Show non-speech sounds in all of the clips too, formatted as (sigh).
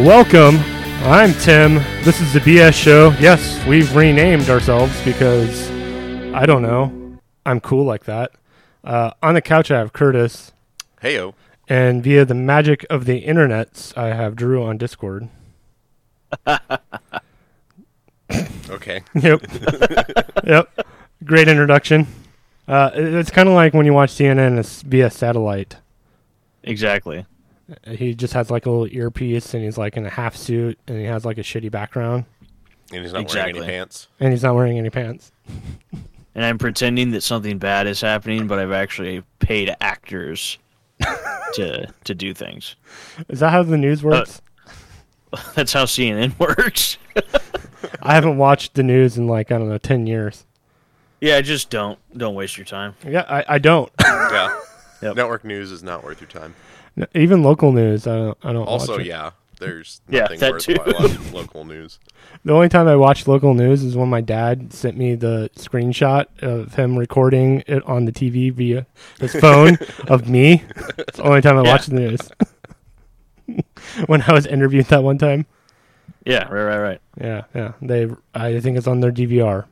Welcome. I'm Tim. This is the BS show. Yes, we've renamed ourselves because I don't know. I'm cool like that. Uh, on the couch, I have Curtis, Heyo. and via the magic of the internets, I have Drew on Discord. (laughs) Okay. (laughs) Yep. yep. Great introduction. Uh, it's kind of like when you watch CNN it's via satellite. Exactly. Uh, he just has like a little earpiece and he's like in a half suit and he has like a shitty background And he's not wearing any pants. and he's not wearing any pants. (laughs) And I'm pretending that something bad is happening, but I've actually paid actors (laughs) to to do things. Is that how the news uh, works? (laughs) That's how CNN works. I haven't watched the news in like I don't know ten years. yeah, just don't don't waste your time. Yeah, I, I don't. Yeah. Yep. Network news is not worth your time. Even local news, I don't. I don't. Also, watch it. yeah, there's Yeah, nothing that worthwhile too. on (laughs) local news. The only time I watch local news is when my dad sent me the screenshot of him recording it on the TV via his (laughs) phone of me. It's the only time I Yeah. watch the news. (laughs) when I was interviewed that one time. Yeah, right, right, right. Yeah, yeah. They, I think it's on their DVR.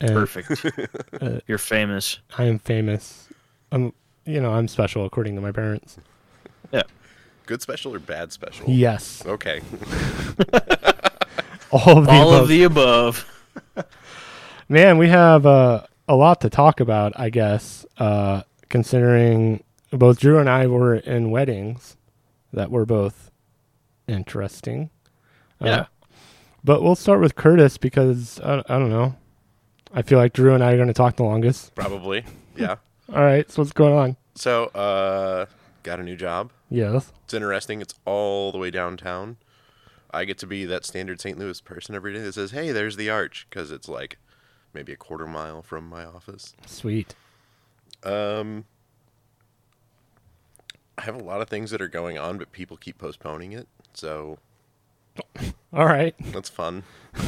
And Perfect. Uh, You're famous. I am famous. I'm, you know, I'm special according to my parents. Yeah. Good special or bad special? Yes, Okay. (laughs) all of the All above. of the above. (laughs) Man, we have uh, a lot to talk about, I guess, uh, considering both Drew and I were in weddings that were both interesting. Uh, Yeah. but we'll start with Curtis because I, I don't know. I feel like Drew and I are going to talk the longest. Probably. Yeah. (laughs) All right, so what's going on? So, uh, got a new job. Yes. It's interesting. It's all the way downtown. I get to be that standard St. Louis person every day that says, "Hey, there's the arch," because it's like maybe a quarter mile from my office. Sweet. Um, I have a lot of things that are going on, but people keep postponing it, so (laughs) All right. that's fun. (laughs)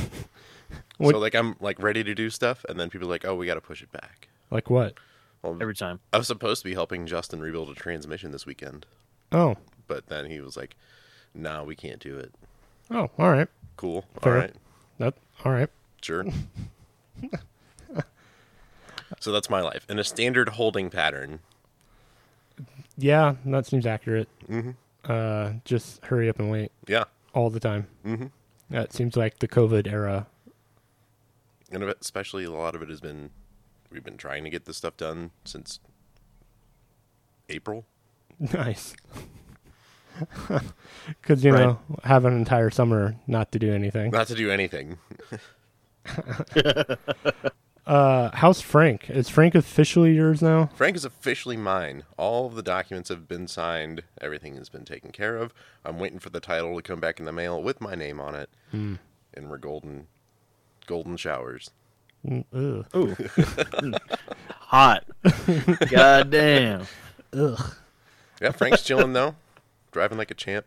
So like I'm like ready to do stuff, and then people are like, "Oh, we got to push it back." Like what? Well, Every time. I was supposed to be helping Justin rebuild a transmission this weekend, Oh. but then he was like, "No, we can't do it." Oh, all right. Cool. Fair. All right. That, all right. Sure. (laughs) so that's my life in a standard holding pattern. Yeah, that seems accurate. Mhm. Uh, just hurry up and wait Yeah. all the time. hmm That seems like the COVID era. And especially a lot of it has been we've been trying to get this stuff done since April. Nice. (laughs) Because, you Right. know, have an entire summer not to do anything. Not to do anything. (laughs) (laughs) Uh, how's Frank? Is Frank officially yours now? Frank is officially mine. All of the documents have been signed. Everything has been taken care of. I'm waiting for the title to come back in the mail with my name on it. And we're golden golden showers. Mm, Ooh. (laughs) Hot. God damn. Ugh. Yeah, Frank's chilling though, driving like a champ.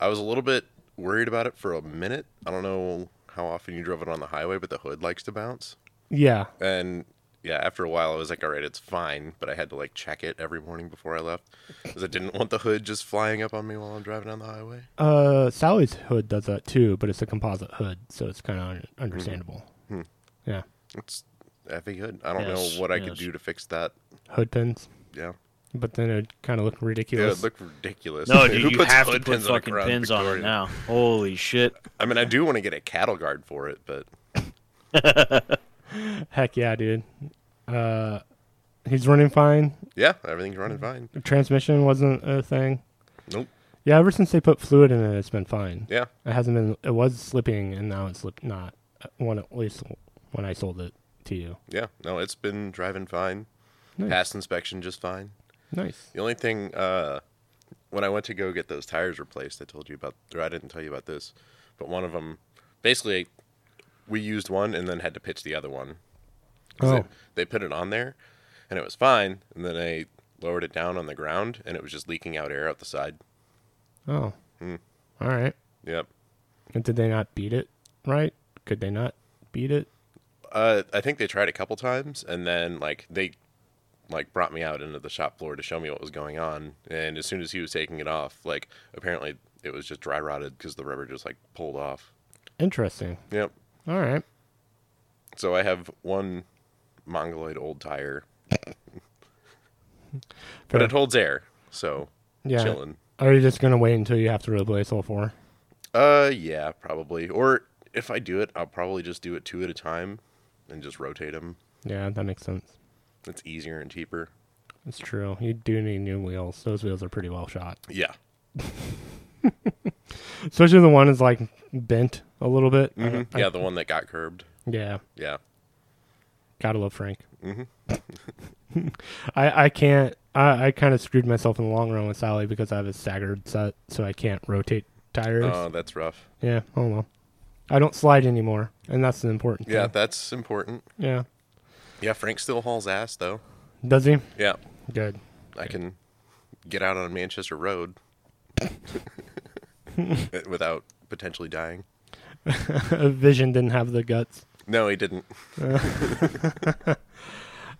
I was a little bit worried about it for a minute. I don't know how often you drove it on the highway, but the hood likes to bounce. Yeah. And yeah, after a while, I was like, all right, it's fine. But I had to like check it every morning before I left because I didn't want the hood just flying up on me while I'm driving down the highway. Uh, Sally's hood does that too, but it's a composite hood, so it's kind of un- understandable. Hmm. Yeah. It's effing hood. I don't Yes, know what I could yes. do to fix that. Hood pins. Yeah, But then it'd kind of look yeah, ridiculous. it looked ridiculous. No, (laughs) Who dude, you puts have to hood put pins on a fucking Crown pins on it Victoria? now. Holy shit. I mean, I do want to get a cattle guard for it, but (laughs) Heck yeah, dude. Uh, he's running fine. yeah, everything's running fine. The transmission wasn't a thing. Nope. Yeah, ever since they put fluid in it, it's been fine. Yeah, It hasn't been. It was slipping, and now it's slip not. uh, One at least when I sold it to you. yeah. No, it's been driving fine. Nice. Past inspection just fine. Nice. The only thing, uh, when I went to go get those tires replaced, I told you about, or I didn't tell you about this, but one of them, basically, we used one and then had to pitch the other one. Oh. They, they put it on there, and it was fine, and then they lowered it down on the ground, and it was just leaking out air out the side. Oh. Hmm. All right. Yep. And did they not beat it? Right? Could they not beat it? Uh, I think they tried a couple times, and then like they like brought me out into the shop floor to show me what was going on. And as soon as he was taking it off, like apparently it was just dry rotted because the rubber just like pulled off. Interesting. Yep. All right. So I have one mongoloid old tire, (laughs) but it holds air, so Yeah. chilling. Are you just gonna wait until you have to replace all four? Uh, yeah, probably. Or if I do it, I'll probably just do it two at a time and just rotate them. Yeah, that makes sense. It's easier and cheaper. It's true. You do need new wheels. Those wheels are pretty well shot. Yeah. (laughs) Especially the one is like bent a little bit. I hmm don't- I- Yeah, the one that got curbed. yeah. Yeah. Gotta love Frank. Mhm. (laughs) I I can't. I I kind of screwed myself in the long run with Sally because I have a staggered set, so I can't rotate tires. Oh, that's rough. yeah. Oh well. I don't slide anymore, and that's the important. Yeah, thing. that's important. Yeah. Yeah, Frank still hauls ass though. Does he? Yeah, Good. I can get out on Manchester Road (laughs) without potentially dying. (laughs) Vision didn't have the guts. No, he didn't. (laughs)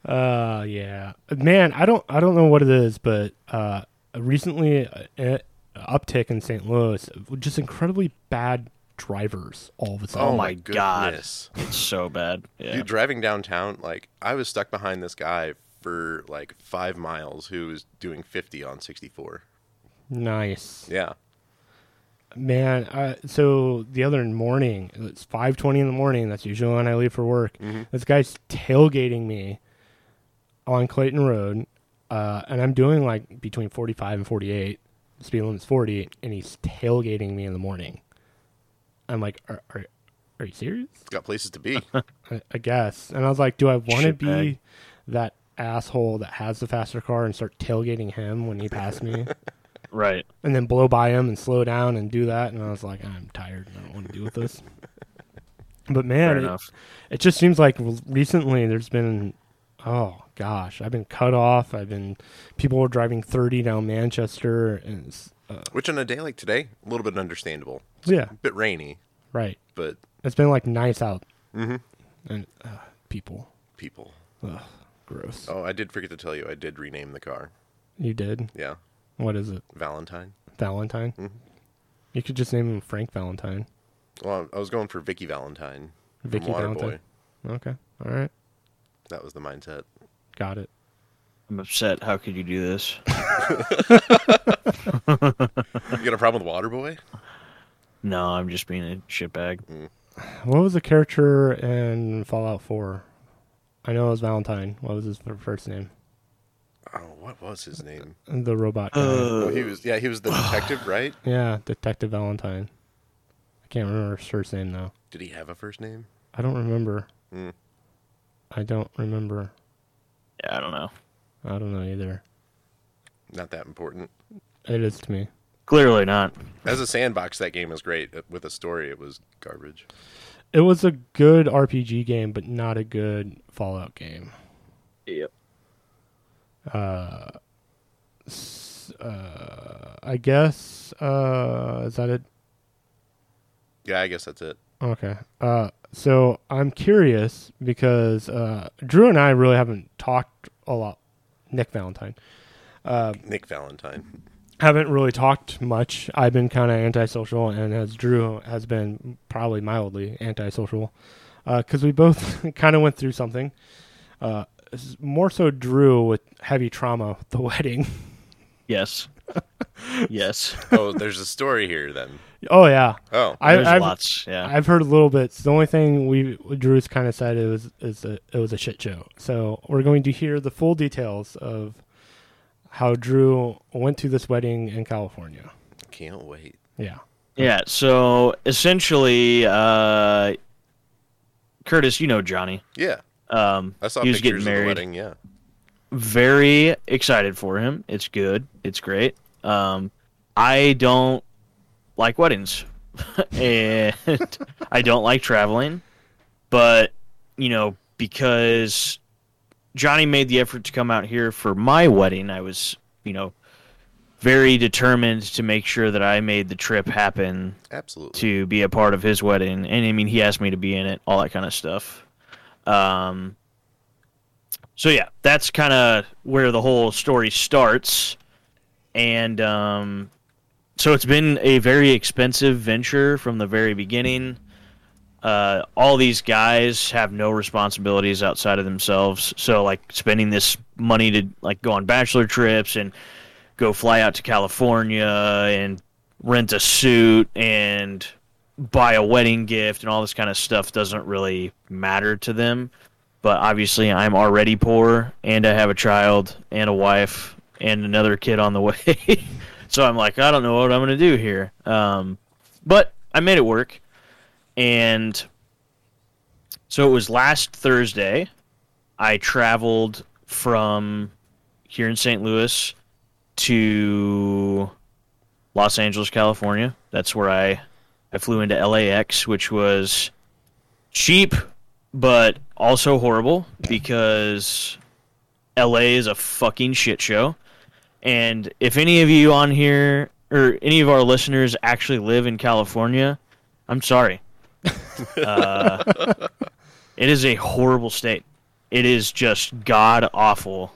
Uh, yeah, man. I don't. I don't know what it is, but uh, recently, uh, uptick in St. Louis, just incredibly bad drivers all of a sudden. Oh my God. goodness. It's so bad. Yeah. Dude, driving downtown, like I was stuck behind this guy for like five miles who was doing 50 on 64. Nice, Yeah. man. Uh, so the other morning, it's five twenty in the morning. That's usually when I leave for work. Mhm. This guy's tailgating me on Clayton Road, uh, and I'm doing like between forty five and forty eight. Speed limit's forty, and he's tailgating me in the morning. I'm like, are are, are you serious? It's got places to be. (laughs) I, I guess. And I was like, do I want to be that asshole that has the faster car and start tailgating him when he passed me? (laughs) Right. and then blow by him and slow down and do that. And I was like, I'm tired. I don't want to deal with this. (laughs) But man, it, it just seems like recently there's been, oh gosh, I've been cut off. I've been, people were driving 30 down Manchester. And it's, uh, Which on a day like today, a little bit understandable. yeah, A bit rainy, right. but It's been like nice out. Mhm. And uh, people, people. ugh, gross. Oh, I did forget to tell you, I did rename the car. You did? Yeah. What is it? Valentine. Valentine? Mhm. You could just name him Frank Valentine. Well, I was going for Vicky Valentine. Vicky Valentine. Okay. All right. That was the mindset. Got it. I'm upset. How could you do this? (laughs) You got a problem with Waterboy? No, I'm just being a shitbag. What was the character in Fallout 4? I know it was Valentine. What was his first name? Oh, what was his name? The robot guy. oh, he was yeah, he was the (sighs) detective, right? yeah, Detective Valentine. I can't remember his first name though. Did he have a first name? I don't remember. Mm. I don't remember. Yeah, I don't know. I don't know either. Not that important. It is to me. Clearly not. As a sandbox, that game was great. Uh, With a story, it was garbage. It was a good RPG game, but not a good Fallout game. Yep. Uh, s- uh, I guess. Uh, is that it? Yeah, I guess that's it. Okay. Uh, so I'm curious because uh, Drew and I really haven't talked a lot. Nick Valentine Uh, Nick Valentine. haven't really talked much. I've been kind of antisocial, and as Drew has been probably mildly antisocial, because we both (laughs) kind of went through something. Uh, more so, Drew with heavy trauma the (laughs) wedding. Yes. (laughs) yes. Oh, there's a story here then. Oh yeah, Oh, I, There's I've lots. Yeah. I've heard a little bit. The only thing we Drew's kind of said it was is a, it was a shit show. So we're going to hear the full details of how Drew went to this wedding in California. can't wait. Yeah. Yeah, so essentially, uh, Curtis, you know Johnny. Yeah, Um, I saw he was getting married. wedding. Yeah, Very excited for him. It's good. It's great. Um, I don't like weddings, (laughs) and I don't like traveling. But you know, because Johnny made the effort to come out here for my wedding, I was, you know, very determined to make sure that I made the trip happen absolutely. to be a part of his wedding, and I mean, he asked me to be in it, all that kind of stuff. Um, so yeah, that's kind of where the whole story starts, and um, so it's been a very expensive venture from the very beginning. Uh, all these guys have no responsibilities outside of themselves. So like spending this money to like go on bachelor trips and go fly out to California and rent a suit and buy a wedding gift and all this kind of stuff doesn't really matter to them. But obviously, I'm already poor and I have a child and a wife and another kid on the (laughs) way. So I'm like, I don't know what I'm to do here. Um, but I made it work. And so it was last Thursday. I traveled from here in St. Louis to Los Angeles, California. That's where I I flew into LAX, which was cheap but also horrible because LA is a fucking shit show. And if any of you on here or any of our listeners actually live in California, I'm sorry. (laughs) uh, it is a horrible state. It is just god awful.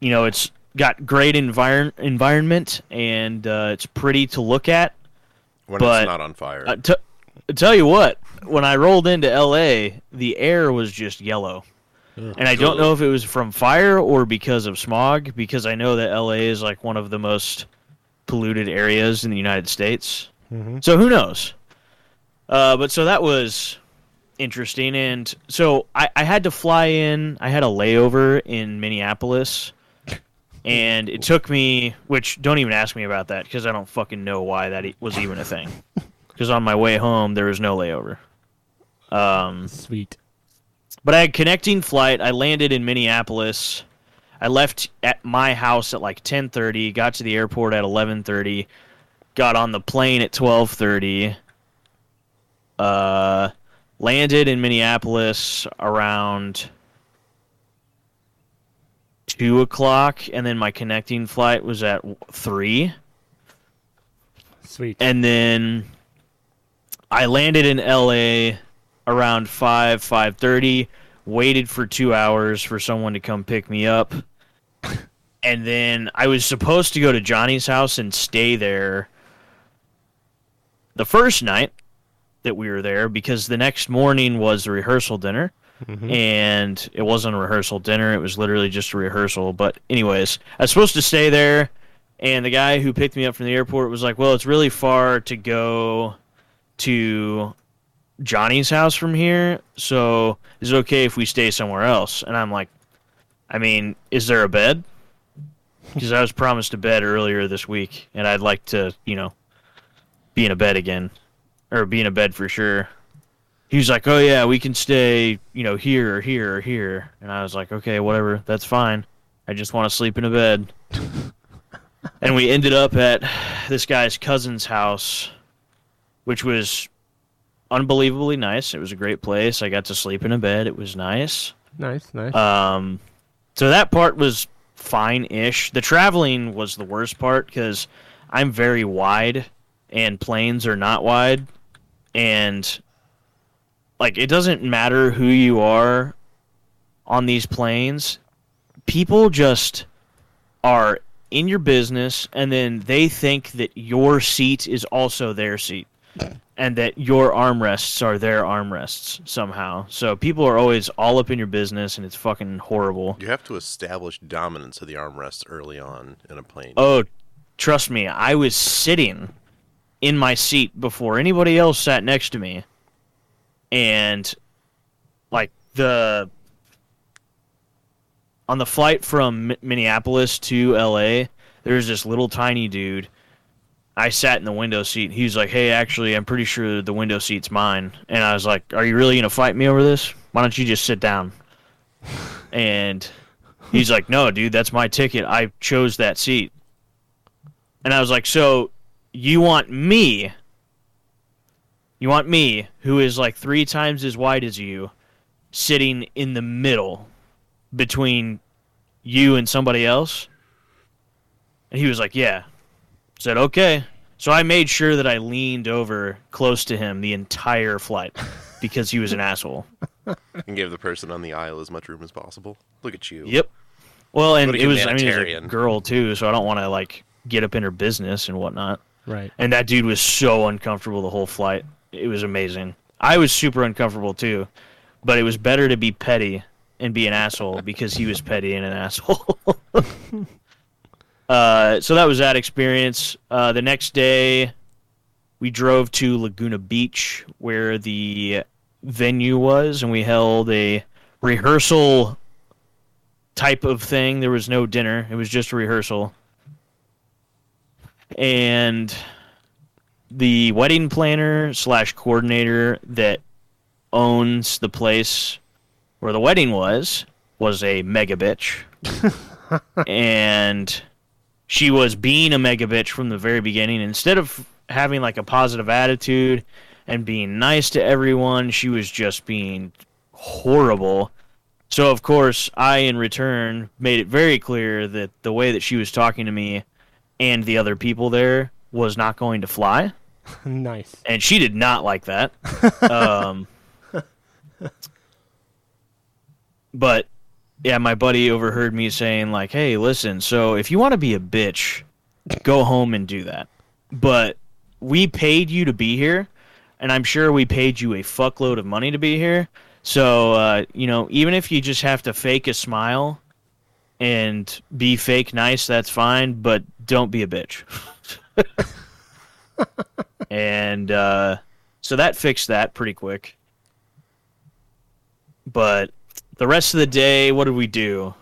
You know, it's got great envir- environment and uh, it's pretty to look at. When But- it's not on fire. Uh, t- tell you what, when I rolled into LA, the air was just yellow. And I don't know if it was from fire or because of smog, because I know that LA is like one of the most polluted areas in the United States. Mhm. So who knows? Uh, but so that was interesting. And so I, I had to fly in, I had a layover in Minneapolis. (laughs) And it took me, which don't even ask me about that because I don't fucking know why that was even a thing. (laughs) Because on my way home, there was no layover. Um, Sweet. But I had connecting flight. I landed in Minneapolis. I left at my house at like 10:30, got to the airport at 11:30, got on the plane at 12:30. Uh landed in Minneapolis around 2 o'clock and then my connecting flight was at 3 Sweet. and then I landed in LA around 5 5:30 waited for 2 hours for someone to come pick me up. (laughs) And then I was supposed to go to Johnny's house and stay there the first night that we were there because the next morning was the rehearsal dinner. Mhm. and it wasn't a rehearsal dinner. It was literally just a rehearsal. But anyways I was supposed to stay there and the guy who picked me up from the airport was like, "Well, it's really far to go to Johnny's house from here, so is it okay if we stay somewhere else?" And I'm like, "I mean, is there a bed?" Because I was promised a bed earlier this week, and I'd like to, you know, be in a bed again, or be in a bed for sure. He was like, "Oh yeah, we can stay, you know, here or here or here," and I was like, "Okay, whatever, that's fine. I just want to sleep in a bed." and we ended up at this guy's cousin's house, which was unbelievably nice. It was a great place. I got to sleep in a bed. It was nice. Nice, nice. Um, so that part was fine-ish. The traveling was the worst part because I'm very wide, and planes are not wide, and like it doesn't matter who you are on these planes. People just are in your business, and then they think that your seat is also their seat and that your armrests are their armrests somehow. So people are always all up in your business, and it's fucking horrible. you have to establish dominance of the armrests early on in a plane. Oh, trust me, I was sitting in my seat before anybody else sat next to me, and like the on the flight from Mi- Minneapolis to LA, There's this little tiny dude. I sat in the window seat. He was like, "Hey, actually, I'm pretty sure the window seat's mine." And I was like, "Are you really gonna fight me over this? Why don't you just sit down?" And he's like, "No, dude, that's my ticket. I chose that seat." And I was like, "So, you want me? You want me, who is like three times as wide as you, sitting in the middle between you and somebody else?" And he was like, "Yeah." Said, "Okay." So I made sure that I leaned over close to him the entire flight (laughs) because he was an asshole. And give the person on the aisle as much room as possible. Look at you. Yep. Well, and it was I mean it was a girl too, so I don't want to like get up in her business and whatnot. Right. And that dude was so uncomfortable the whole flight. It was amazing. I was super uncomfortable too, but it was better to be petty and be an asshole because he was petty and an asshole. (laughs) uh, so that was that experience. Uh, the next day, we drove to Laguna Beach where the venue was, and we held a rehearsal type of thing. There was no dinner, it was just a rehearsal. And the wedding planner slash coordinator that owns the place where the wedding was was a mega bitch. (laughs) and she was being a mega bitch from the very beginning. Instead of having like a positive attitude and being nice to everyone, she was just being horrible. So of course, I in return made it very clear that the way that she was talking to me and the other people there was not going to fly (laughs) nice. and she did not like that. (laughs) um, (laughs) but yeah, my buddy overheard me saying like, "Hey, listen, so if you want to be a bitch, go home and do that. But we paid you to be here, and I'm sure we paid you a fuckload of money to be here. So uh, you know, even if you just have to fake a smile." And be fake nice, that's fine, but don't be a bitch. (laughs) and uh, so that fixed that pretty quick. But the rest of the day, what did we do?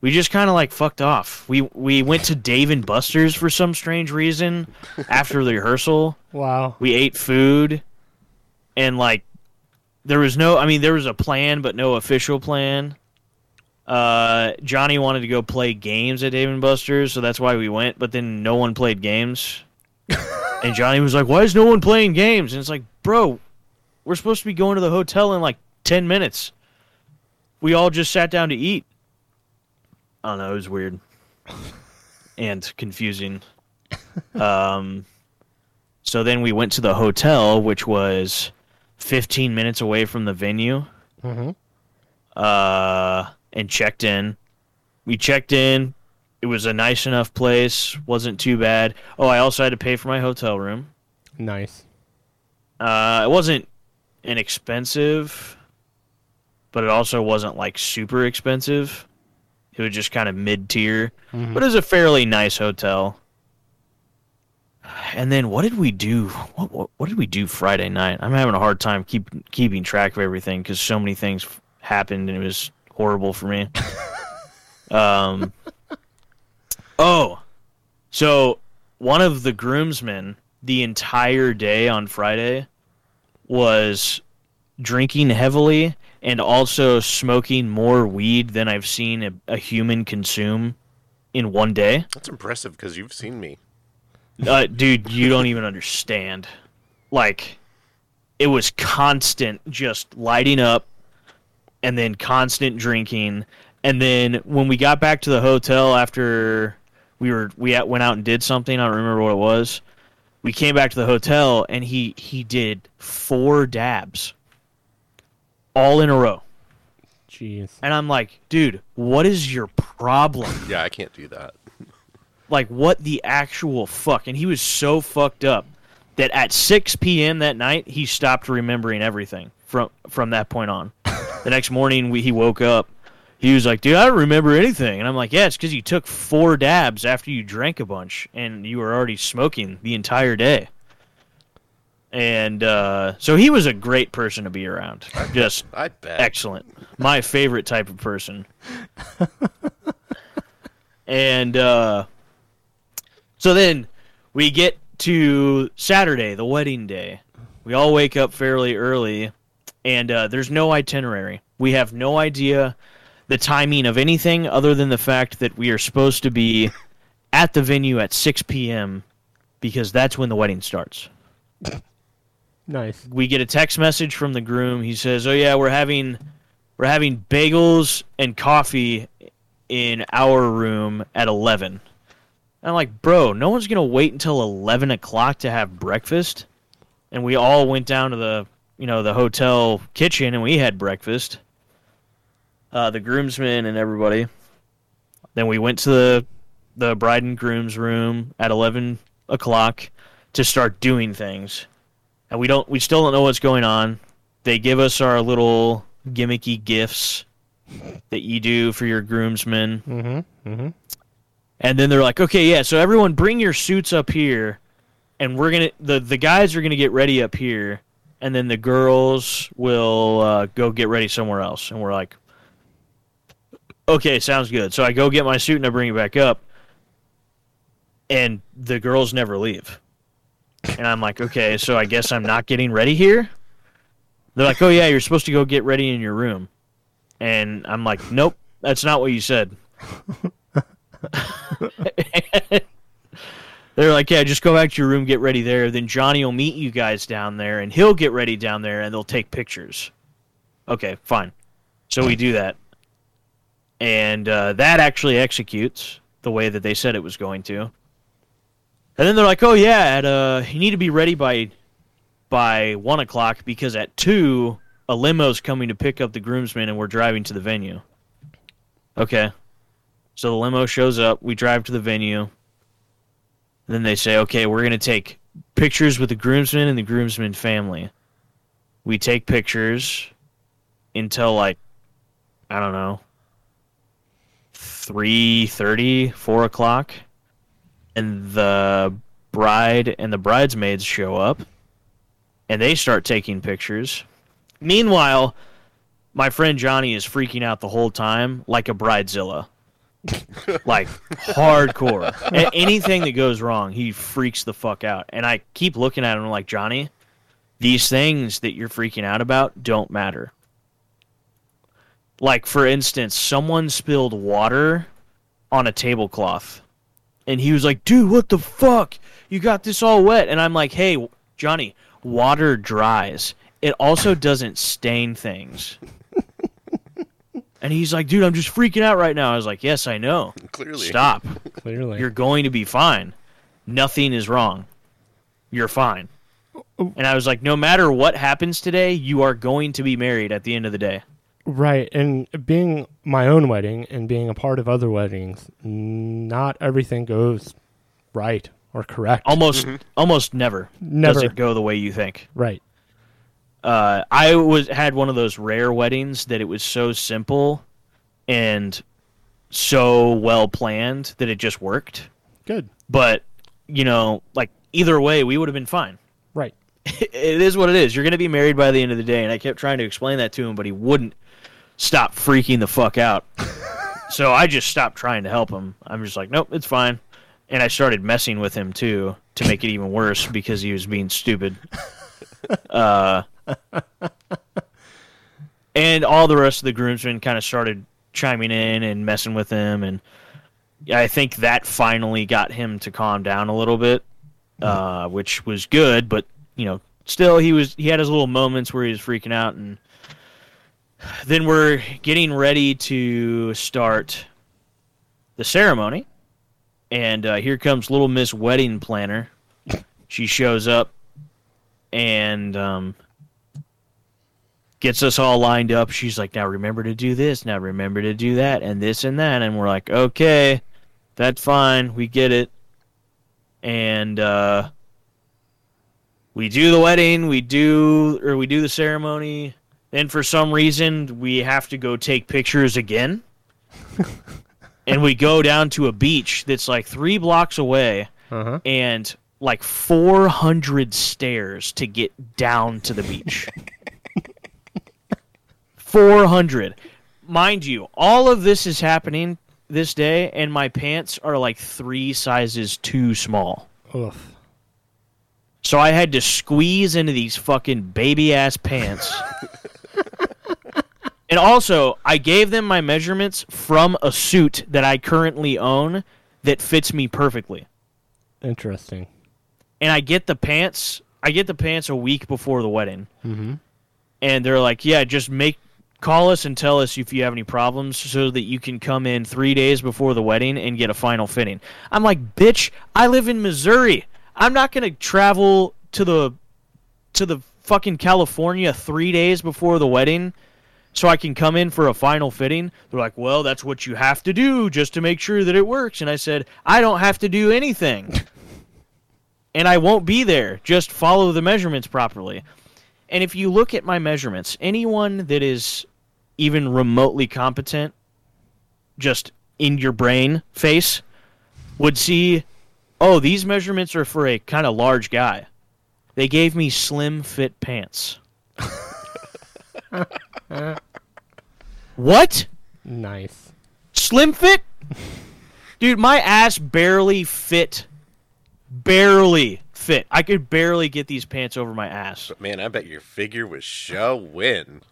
We just kind of like fucked off. We we went to Dave and Buster's for some strange reason (laughs) after the rehearsal. Wow. We ate food, and like there was no. I mean, there was a plan, but no official plan. Uh, Johnny wanted to go play games at Dave and Buster's, so that's why we went. But then no one played games. (laughs) And Johnny was like, "Why is no one playing games?" And it's like, "Bro, we're supposed to be going to the hotel in like 10 minutes. We all just sat down to eat." I don't know, it was weird (laughs) and confusing. Um so then we went to the hotel which was 15 minutes away from the venue. Mm-hmm. Uh and checked in. We checked in. It was a nice enough place, wasn't too bad. Oh, I also had to pay for my hotel room. Nice. Uh, it wasn't inexpensive, but it also wasn't like super expensive. It was just kind of mid tier, Mhm. but it was a fairly nice hotel. And then what did we do? What, what what did we do Friday night? I'm having a hard time keep keeping track of everything because so many things happened and it was horrible for me. (laughs) um. Oh, so one of the groomsmen the entire day on Friday was drinking heavily and also smoking more weed than I've seen a, a human consume in one day. That's impressive because you've seen me. Uh, dude, you don't even understand. Like, it was constant, just lighting up, and then constant drinking, and then when we got back to the hotel after we were we at- went out and did something, I don't remember what it was. We came back to the hotel, and he he did four dabs, all in a row, Jeez. and I'm like, dude, what is your problem? (laughs) Yeah, I can't do that. like what the actual fuck and he was so fucked up that at 6 p.m that night he stopped remembering everything from from that point on the next morning we, he woke up he was like dude i don't remember anything and i'm like yeah it's because you took four dabs after you drank a bunch and you were already smoking the entire day and uh, so he was a great person to be around (laughs) just I bet. excellent. My favorite type of person. (laughs) and uh, so then we get to Saturday, the wedding day. We all wake up fairly early, and uh, there's no itinerary. We have no idea the timing of anything other than the fact that we are supposed to be at the venue at 6 p.m. because that's when the wedding starts (laughs) Nice. we get a text message from the groom. He says, "Oh yeah, we're having we're having bagels and coffee in our room at 11." I'm like, "Bro, no one's gonna wait until 11 o'clock to have breakfast." And we all went down to the you know the hotel kitchen and we had breakfast. Uh, the groomsmen and everybody. Then we went to the the bride and groom's room at 11 o'clock to start doing things. And we don't we still don't know what's going on. They give us our little gimmicky gifts that you do for your groomsmen. Mm-hmm. Mm-hmm. And then they're like, "Okay, yeah, so everyone bring your suits up here and we're to the the guys are going to get ready up here and then the girls will uh, go get ready somewhere else." And we're like, "Okay, sounds good." So I go get my suit and I bring it back up and the girls never leave. And I'm like, okay, so I guess I'm not getting ready here. They're like, oh yeah, you're supposed to go get ready in your room, and I'm like, nope, that's not what you said. (laughs) They're like, yeah, just go back to your room, get ready there. Then Johnny will meet you guys down there, and he'll get ready down there, and they'll take pictures. Okay, fine. So we do that, and uh, that actually executes the way that they said it was going to. And then they're like, "Oh yeah, at, uh, you need to be ready by by one o'clock because at two a limo's coming to pick up the groomsmen and we're driving to the venue." Okay, so the limo shows up. We drive to the venue. Then they say, "Okay, we're gonna take pictures with the groomsmen and the groomsmen family." We take pictures until like I don't know three thirty, four o'clock and the bride and the bridesmaids show up and they start taking pictures. Meanwhile, my friend Johnny is freaking out the whole time like a bridezilla. (laughs) like hardcore. A- anything that goes wrong, he freaks the fuck out. And I keep looking at him like, Johnny, these things that you're freaking out about don't matter. Like, for instance, someone spilled water on a tablecloth and he was like, "Dude, what the fuck? You got this all wet." And I'm like, "Hey, Johnny, water dries. It also doesn't stain things." and he's like, "Dude, I'm just freaking out right now." I was like, "Yes, I know. Clearly. Stop. Clearly. You're going to be fine. Nothing is wrong. You're fine." Oh, oh. And I was like, "No matter what happens today, you are going to be married at the end of the day." Right, and being my own wedding and being a part of other weddings, not everything goes right or correct. Almost almost never, Never. does it go the way you think. Right. uh, I was had one of those rare weddings that it was so simple and so well planned that it just worked. Good. But you know, like either way, we would have been fine. Right. (laughs) it is what it is. You're going to be married by the end of the day, and I kept trying to explain that to him, but he wouldn't stop freaking the fuck out. (laughs) so I just stopped trying to help him. I'm just like, nope, it's fine. And I started messing with him too to make it even worse because he was being stupid. (laughs) Uh, and all the rest of the groomsmen kind of started chiming in and messing with him, and I think that finally got him to calm down a little bit, uh, which was good. But you know, still he was he had his little moments where he was freaking out, and then we're getting ready to start the ceremony, and uh, here comes little Miss Wedding Planner. She shows up and um, gets us all lined up. She's like, "Now remember to do this. Now remember to do that, and this and that." And we're like, "Okay, that's fine. We get it." And uh, we do the wedding. We do or we do the ceremony. Then for some reason we have to go take pictures again. (laughs) and we go down to a beach that's like three blocks away Uh huh. and like 400 stairs to get down to the beach. (laughs) 400. Mind you, all of this is happening this day, and my pants are like three sizes too small. Ugh. So I had to squeeze into these fucking baby ass pants. (laughs) and also, I gave them my measurements from a suit that I currently own that fits me perfectly. Interesting. and I get the pants. I get the pants a week before the wedding, Mm-hmm. and they're like, "Yeah, just make call us and tell us if you have any problems, so that you can come in three days before the wedding and get a final fitting." I'm like, "Bitch, I live in Missouri. I'm not gonna travel to the to the fucking California three days before the wedding so I can come in for a final fitting. They're like, "Well, that's what you have to do just to make sure that it works." And I said, "I don't have to do anything." (laughs) and I won't be there. Just follow the measurements properly. And if you look at my measurements, anyone that is even remotely competent just in your brain face would see, "Oh, these measurements are for a kind of large guy." They gave me slim fit pants. (laughs) what? Nice. Slim fit? Dude, my ass barely fit. Barely fit. I could barely get these pants over my ass. But man, I bet your figure was showing.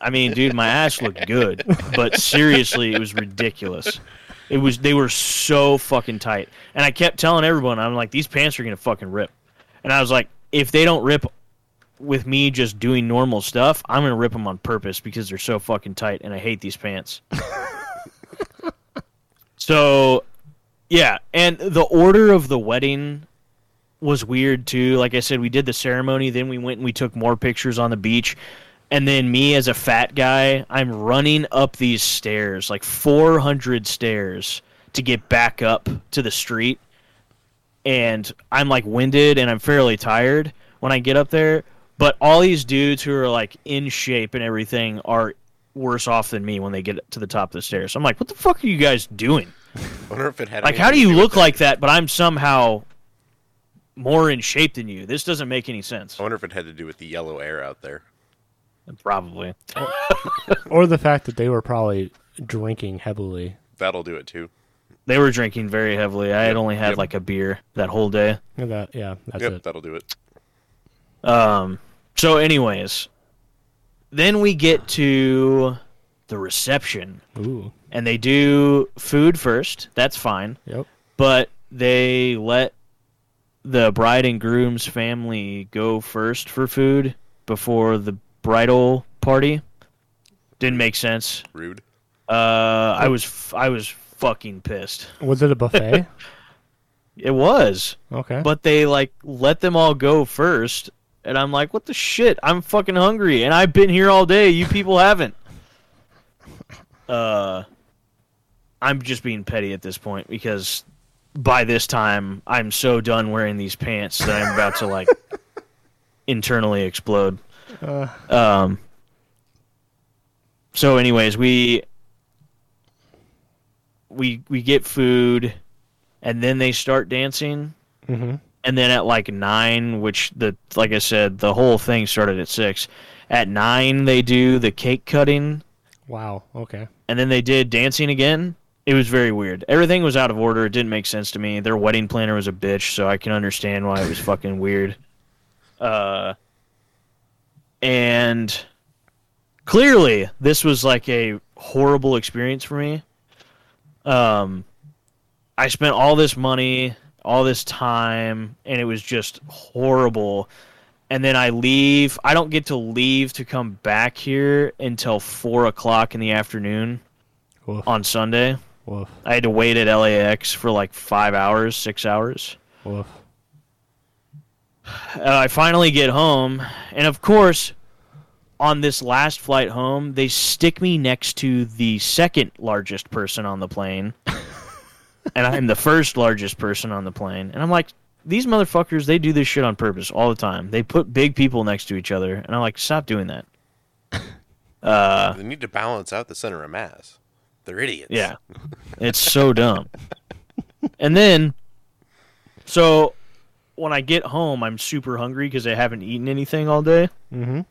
I mean, dude, my ass looked good, but seriously, it was ridiculous. It was they were so fucking tight. And I kept telling everyone, I'm like, these pants are gonna fucking rip. And I was like, if they don't rip with me just doing normal stuff, I'm gonna rip them on purpose because they're so fucking tight, and I hate these pants. (laughs) so, yeah, and the order of the wedding was weird too. Like I said, we did the ceremony, then we went and we took more pictures on the beach. And then me as a fat guy, I'm running up these stairs, like 400 stairs, to get back up to the street. And I'm like winded and I'm fairly tired when I get up there. But all these dudes who are like in shape and everything are worse off than me when they get to the top of the stairs. So I'm like, what the fuck are you guys doing? I wonder if it had Like, how do you look with like that, but I'm somehow more in shape than you? This doesn't make any sense. I wonder if it had to do with the yellow air out there. Probably. (laughs) Or the fact that they were probably drinking heavily. That'll do it too. They were drinking very heavily. I had only had yep. like a beer that whole day. Yeah, That, yeah, that's yep, it. that'll do it. Um. So, anyways, then we get to the reception, Ooh. and they do food first. That's fine, Yep. but they let the bride and groom's family go first for food before the bridal party. Didn't make sense. Rude. Uh, I was f- I was fucking pissed. Was it a buffet? (laughs) It was. okay. but they like let them all go first and i'm like what the shit? I'm fucking hungry and i've been here all day. You people haven't. (coughs) Uh i'm just being petty at this point because by this time i'm so done wearing these pants that i'm about to like (laughs) internally explode. Uh, um so anyways we we we get food and then they start dancing. Hmm and then at like nine, which the like I said, the whole thing started at six. At nine, they do the cake cutting, Wow. Okay. and then they did dancing again. It was very weird. Everything was out of order. It didn't make sense to me. Their wedding planner was a bitch, so I can understand why it was fucking weird. Uh, and clearly, this was like a horrible experience for me. Um, I spent all this money, all this time, and it was just horrible. And then I leave. I don't get to leave to come back here until four o'clock in the afternoon Woof. on Sunday. Woof. I had to wait at LAX for like five hours, six hours. Woof. I finally get home, and of course, on this last flight home, they stick me next to the second largest person on the plane, (laughs) and I'm the first largest person on the plane. And I'm like, these motherfuckers, they do this shit on purpose all the time. They put big people next to each other, and I'm like, stop doing that. (laughs) Uh, They need to balance out the center of mass. They're idiots. Yeah. It's so dumb. And then, so when I get home, I'm super hungry because I haven't eaten anything all day. Mm-hmm.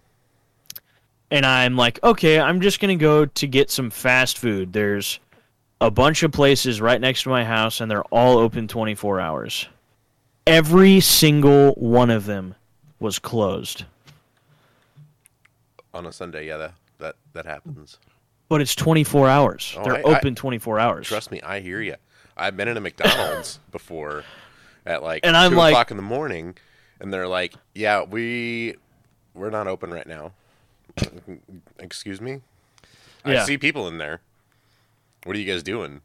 And I'm like, okay, I'm just going to go to get some fast food. There's a bunch of places right next to my house, and they're all open 24 hours. Every single one of them was closed. On a Sunday, yeah, that that, that happens. But it's 24 hours. Oh, they're I- I- open 24 hours. Trust me, I hear you. I've been in a McDonald's (laughs) before at like And I'm like- o'clock in the morning, and they're like, "Yeah, we we're not open right now." (coughs) Excuse me. I see people in there. What are you guys doing?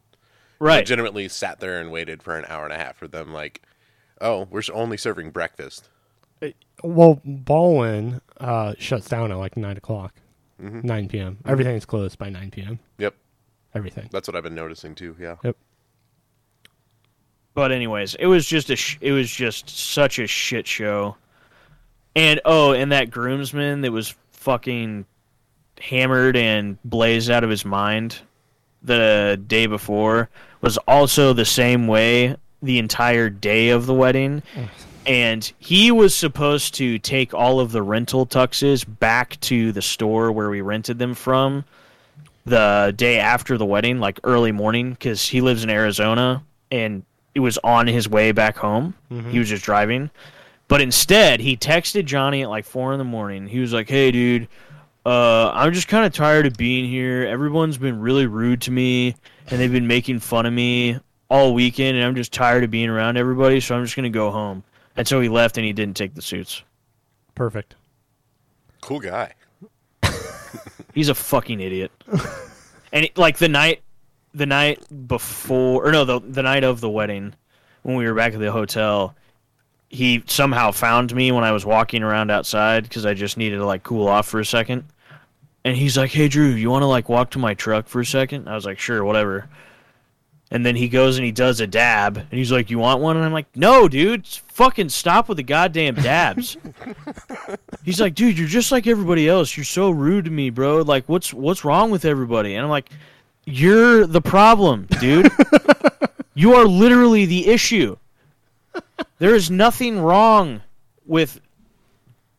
right. Legitimately sat there and waited for an hour and a half for them. Like, oh, we're only serving breakfast. Well, Ballwin uh, shuts down at like nine o'clock. Mhm. 9 p.m. Everything's closed by 9 p.m. Yep. Everything. That's what I've been noticing too. Yeah. Yep. But anyways, it was just a sh- it was just such a shit show. And oh, and that groomsman that was fucking hammered and blazed out of his mind the day before was also the same way the entire day of the wedding. And he was supposed to take all of the rental tuxes back to the store where we rented them from the day after the wedding, like early morning, because he lives in Arizona and it was on his way back home. Mm-hmm. He was just driving. But instead, he texted Johnny at like four in the morning. He was like, "Hey, dude, uh, I'm just kind of tired of being here. Everyone's been really rude to me, and they've been making fun of me all weekend, and I'm just tired of being around everybody. So I'm just gonna go home." And so he left, and he didn't take the suits. Perfect. Cool guy. (laughs) He's a fucking idiot. and it, like the night, the night before, or no, the the night of the wedding, when we were back at the hotel, he somehow found me when I was walking around outside because I just needed to like cool off for a second. And he's like, "Hey, Drew, you want to like walk to my truck for a second? I was like, "Sure, whatever." And then he goes and he does a dab, and he's like, "You want one?" And I'm like, "No, dude, fucking stop with the goddamn dabs." (laughs) He's like, dude, you're just like everybody else. You're so rude to me, bro. Like, what's what's wrong with everybody? And I'm like, you're the problem, dude. (laughs) you are literally the issue. There is nothing wrong with,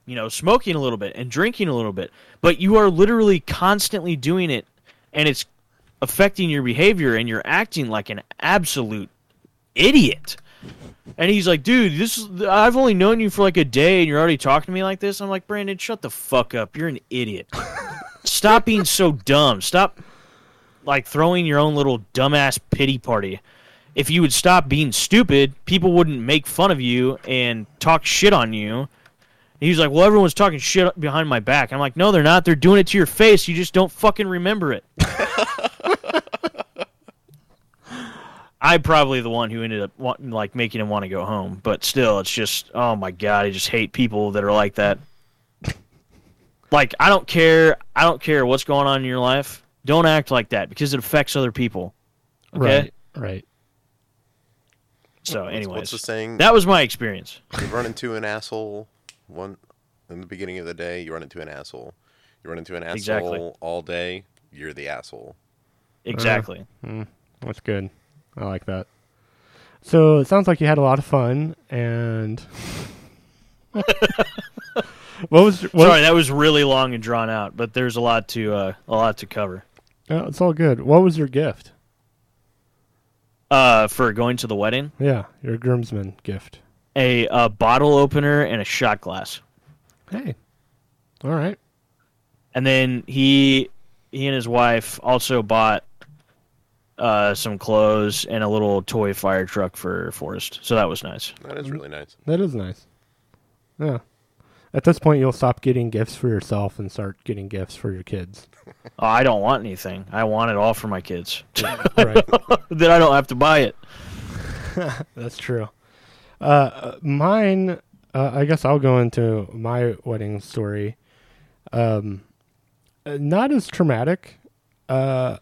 you know, smoking a little bit and drinking a little bit, but you are literally constantly doing it, and it's affecting your behavior, and you're acting like an absolute idiot. And he's like, dude, this is I've only known you for like a day and you're already talking to me like this. I'm like, Brandon, shut the fuck up. You're an idiot. Stop (laughs) being so dumb. Stop like throwing your own little dumbass pity party. If you would stop being stupid, people wouldn't make fun of you and talk shit on you. And he's like, well, everyone's talking shit behind my back. I'm like, no, they're not. They're doing it to your face. You just don't fucking remember it. (laughs) I'm probably the one who ended up wanting, like making him want to go home, but still, it's just oh my god, I just hate people that are like that. (laughs) like I don't care, I don't care what's going on in your life. Don't act like that because it affects other people. Okay. Right. Right. So, What's- anyways, what's the saying? that was my experience. You run into an asshole one in the beginning of the day. You run into an asshole. You run into an asshole Exactly. all day. You're the asshole. Exactly. That's good. I like that. So it sounds like you had a lot of fun and (laughs) what was what Sorry, that was really long and drawn out, but there's a lot to uh, a lot to cover. Oh, it's all good. What was your gift? Uh, for going to the wedding, Yeah, your groomsman gift. A, a bottle opener and a shot glass. Hey. All right. and then he he and his wife also bought uh, some clothes and a little toy fire truck for Forrest. So that was nice. That is really nice. That is nice. Yeah. At this point, you'll stop getting gifts for yourself and start getting gifts for your kids. Oh, I don't want anything. I want it all for my kids. (laughs) right. (laughs) then I don't have to buy it. (laughs) That's true. Uh, mine, uh, I guess I'll go into my wedding story. Um, not as traumatic. Uh,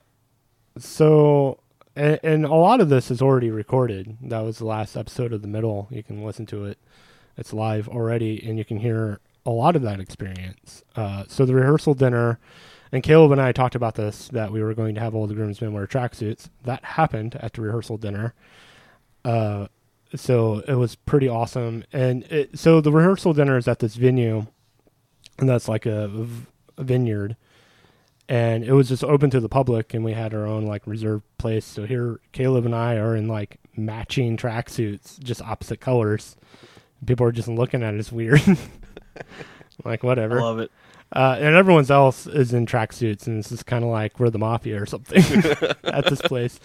so, and, and a lot of this is already recorded. That was the last episode of the middle. You can listen to it. It's live already, and you can hear a lot of that experience. Uh, so the rehearsal dinner, and Caleb and I talked about this that we were going to have all the groomsmen wear tracksuits. That happened at the rehearsal dinner. Uh, so it was pretty awesome. And it, so the rehearsal dinner is at this venue, and that's like a, vineyard, and it was just open to the public, and we had our own like reserved place. So here, Caleb and I are in like matching tracksuits, just opposite colors. People are just looking at us weird, (laughs) like whatever. I love it. Uh, and everyone else is in tracksuits, and this is kind of like we're the mafia or something (laughs) at this place.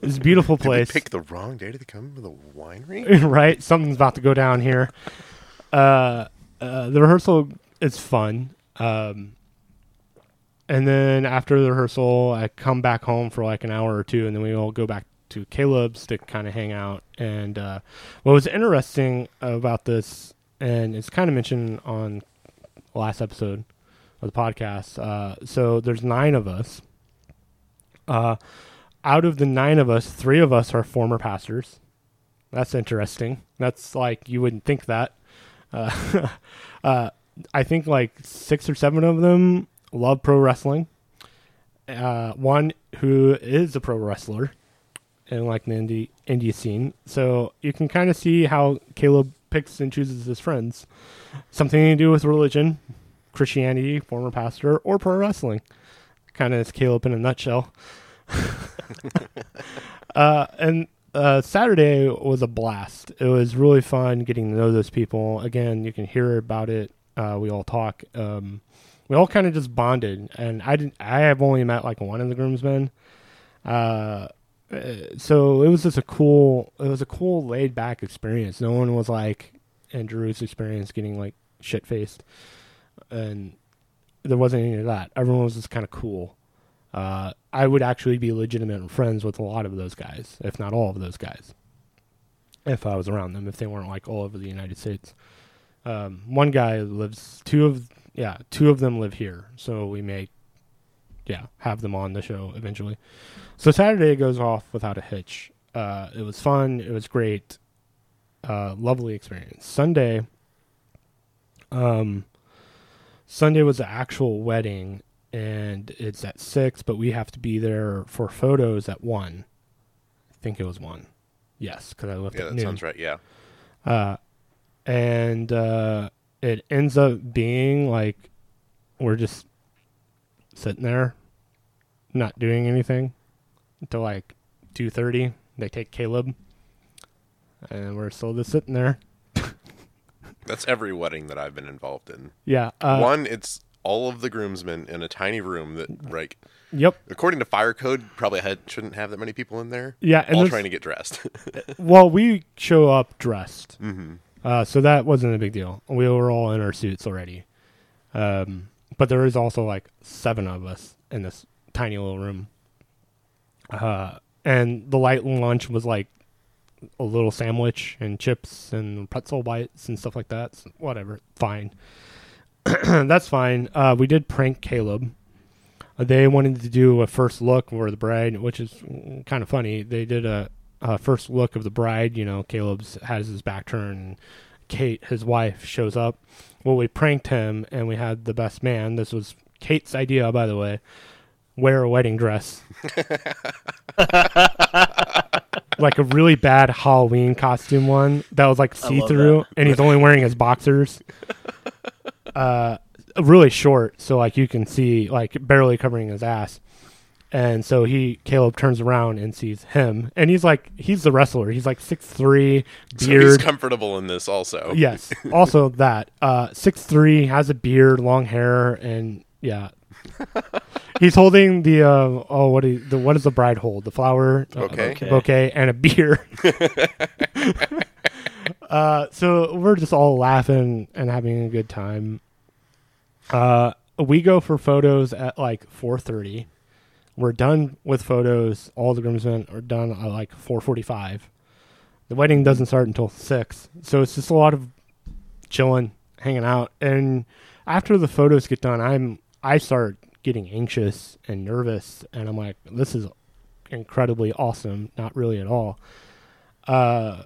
It's a beautiful Did we place, pick the wrong day to come to the winery? (laughs) right? Something's about to go down here. Uh, uh, the rehearsal is fun, um, and then after the rehearsal, I come back home for like an hour or two, and then we all go back to Caleb's to kind of hang out. And uh, what was interesting about this, and it's kind of mentioned on last episode the podcast. Uh, so there's nine of us. Uh, out of the nine of us, three of us are former pastors. That's interesting. That's like you wouldn't think that. Uh, (laughs) uh, I think like six or seven of them love pro wrestling. Uh, one who is a pro wrestler in like the indie indie scene. So you can kind of see how Caleb picks and chooses his friends. Something to do with religion, Christianity, former pastor, or pro wrestling. Kind of is Caleb in a nutshell. (laughs) uh, and uh, Saturday was a blast. It was really fun getting to know those people. Again, you can hear about it. Uh, we all talk. Um, we all kind of just bonded, and I didn't. I have only met like one of the groomsmen. Uh, so it was just a cool. It was a cool laid back experience. No one was like in Drew's experience getting like shit faced, and there wasn't any of that. Everyone was just kind of cool. Uh, I would actually be legitimate friends with a lot of those guys, if not all of those guys, if I was around them, if they weren't like all over the United States. Um, one guy lives, two of, yeah, two of them live here, so we may, yeah, have them on the show eventually. So Saturday goes off without a hitch. Uh, it was fun. It was great. Uh, lovely experience. Sunday, um, Sunday was the actual wedding, and it's at six, but we have to be there for photos at one. I think it was one. Yes, because I left Yeah, at that noon. sounds right. Yeah. Uh, and uh, it ends up being like we're just sitting there, not doing anything until like two thirty. They take Caleb, and we're still just sitting there. That's every wedding that I've been involved in. Yeah. Uh, One, it's all of the groomsmen in a tiny room that, like, Yep. according to fire code, probably had, shouldn't have that many people in there. Yeah, and all there's- trying to get dressed. (laughs) Well, we show up dressed, hmm uh, so that wasn't a big deal. We were all in our suits already. Um, but there is also like seven of us in this tiny little room. Uh, and the light lunch was like a little sandwich and chips and pretzel bites and stuff like that. So whatever, fine. (clears throat) That's fine. Uh, we did prank Caleb. Uh, They wanted to do a first look for the bride, which is kind of funny. They did a, a first look of the bride. You know, Caleb's has his back turned. Kate, his wife, shows up. Well, we pranked him, and we had the best man. This was Kate's idea, by the way. Wear a wedding dress, (laughs) like a really bad Halloween costume one that was like see through, and he's only wearing his boxers. (laughs) Uh, really short, so like you can see like barely covering his ass. And so he Caleb turns around and sees him, and he's like he's the wrestler. He's like six three, (laughs) So he's beard. comfortable in this also. yes, also that uh, six three has a beard, long hair, and yeah. He's holding the uh, oh what do you, the what does the bride hold? The flower uh, Bouquet? bouquet and a beer. (laughs) (laughs) uh, so we're just all laughing and having a good time. Uh, we go for photos at like four thirty. We're done with photos. All the groomsmen are done at like four forty-five. The wedding doesn't start until six, so it's just a lot of chilling, hanging out. And after the photos get done, I'm I start getting anxious and nervous, and I'm like, this is incredibly awesome. Not really at all. Uh,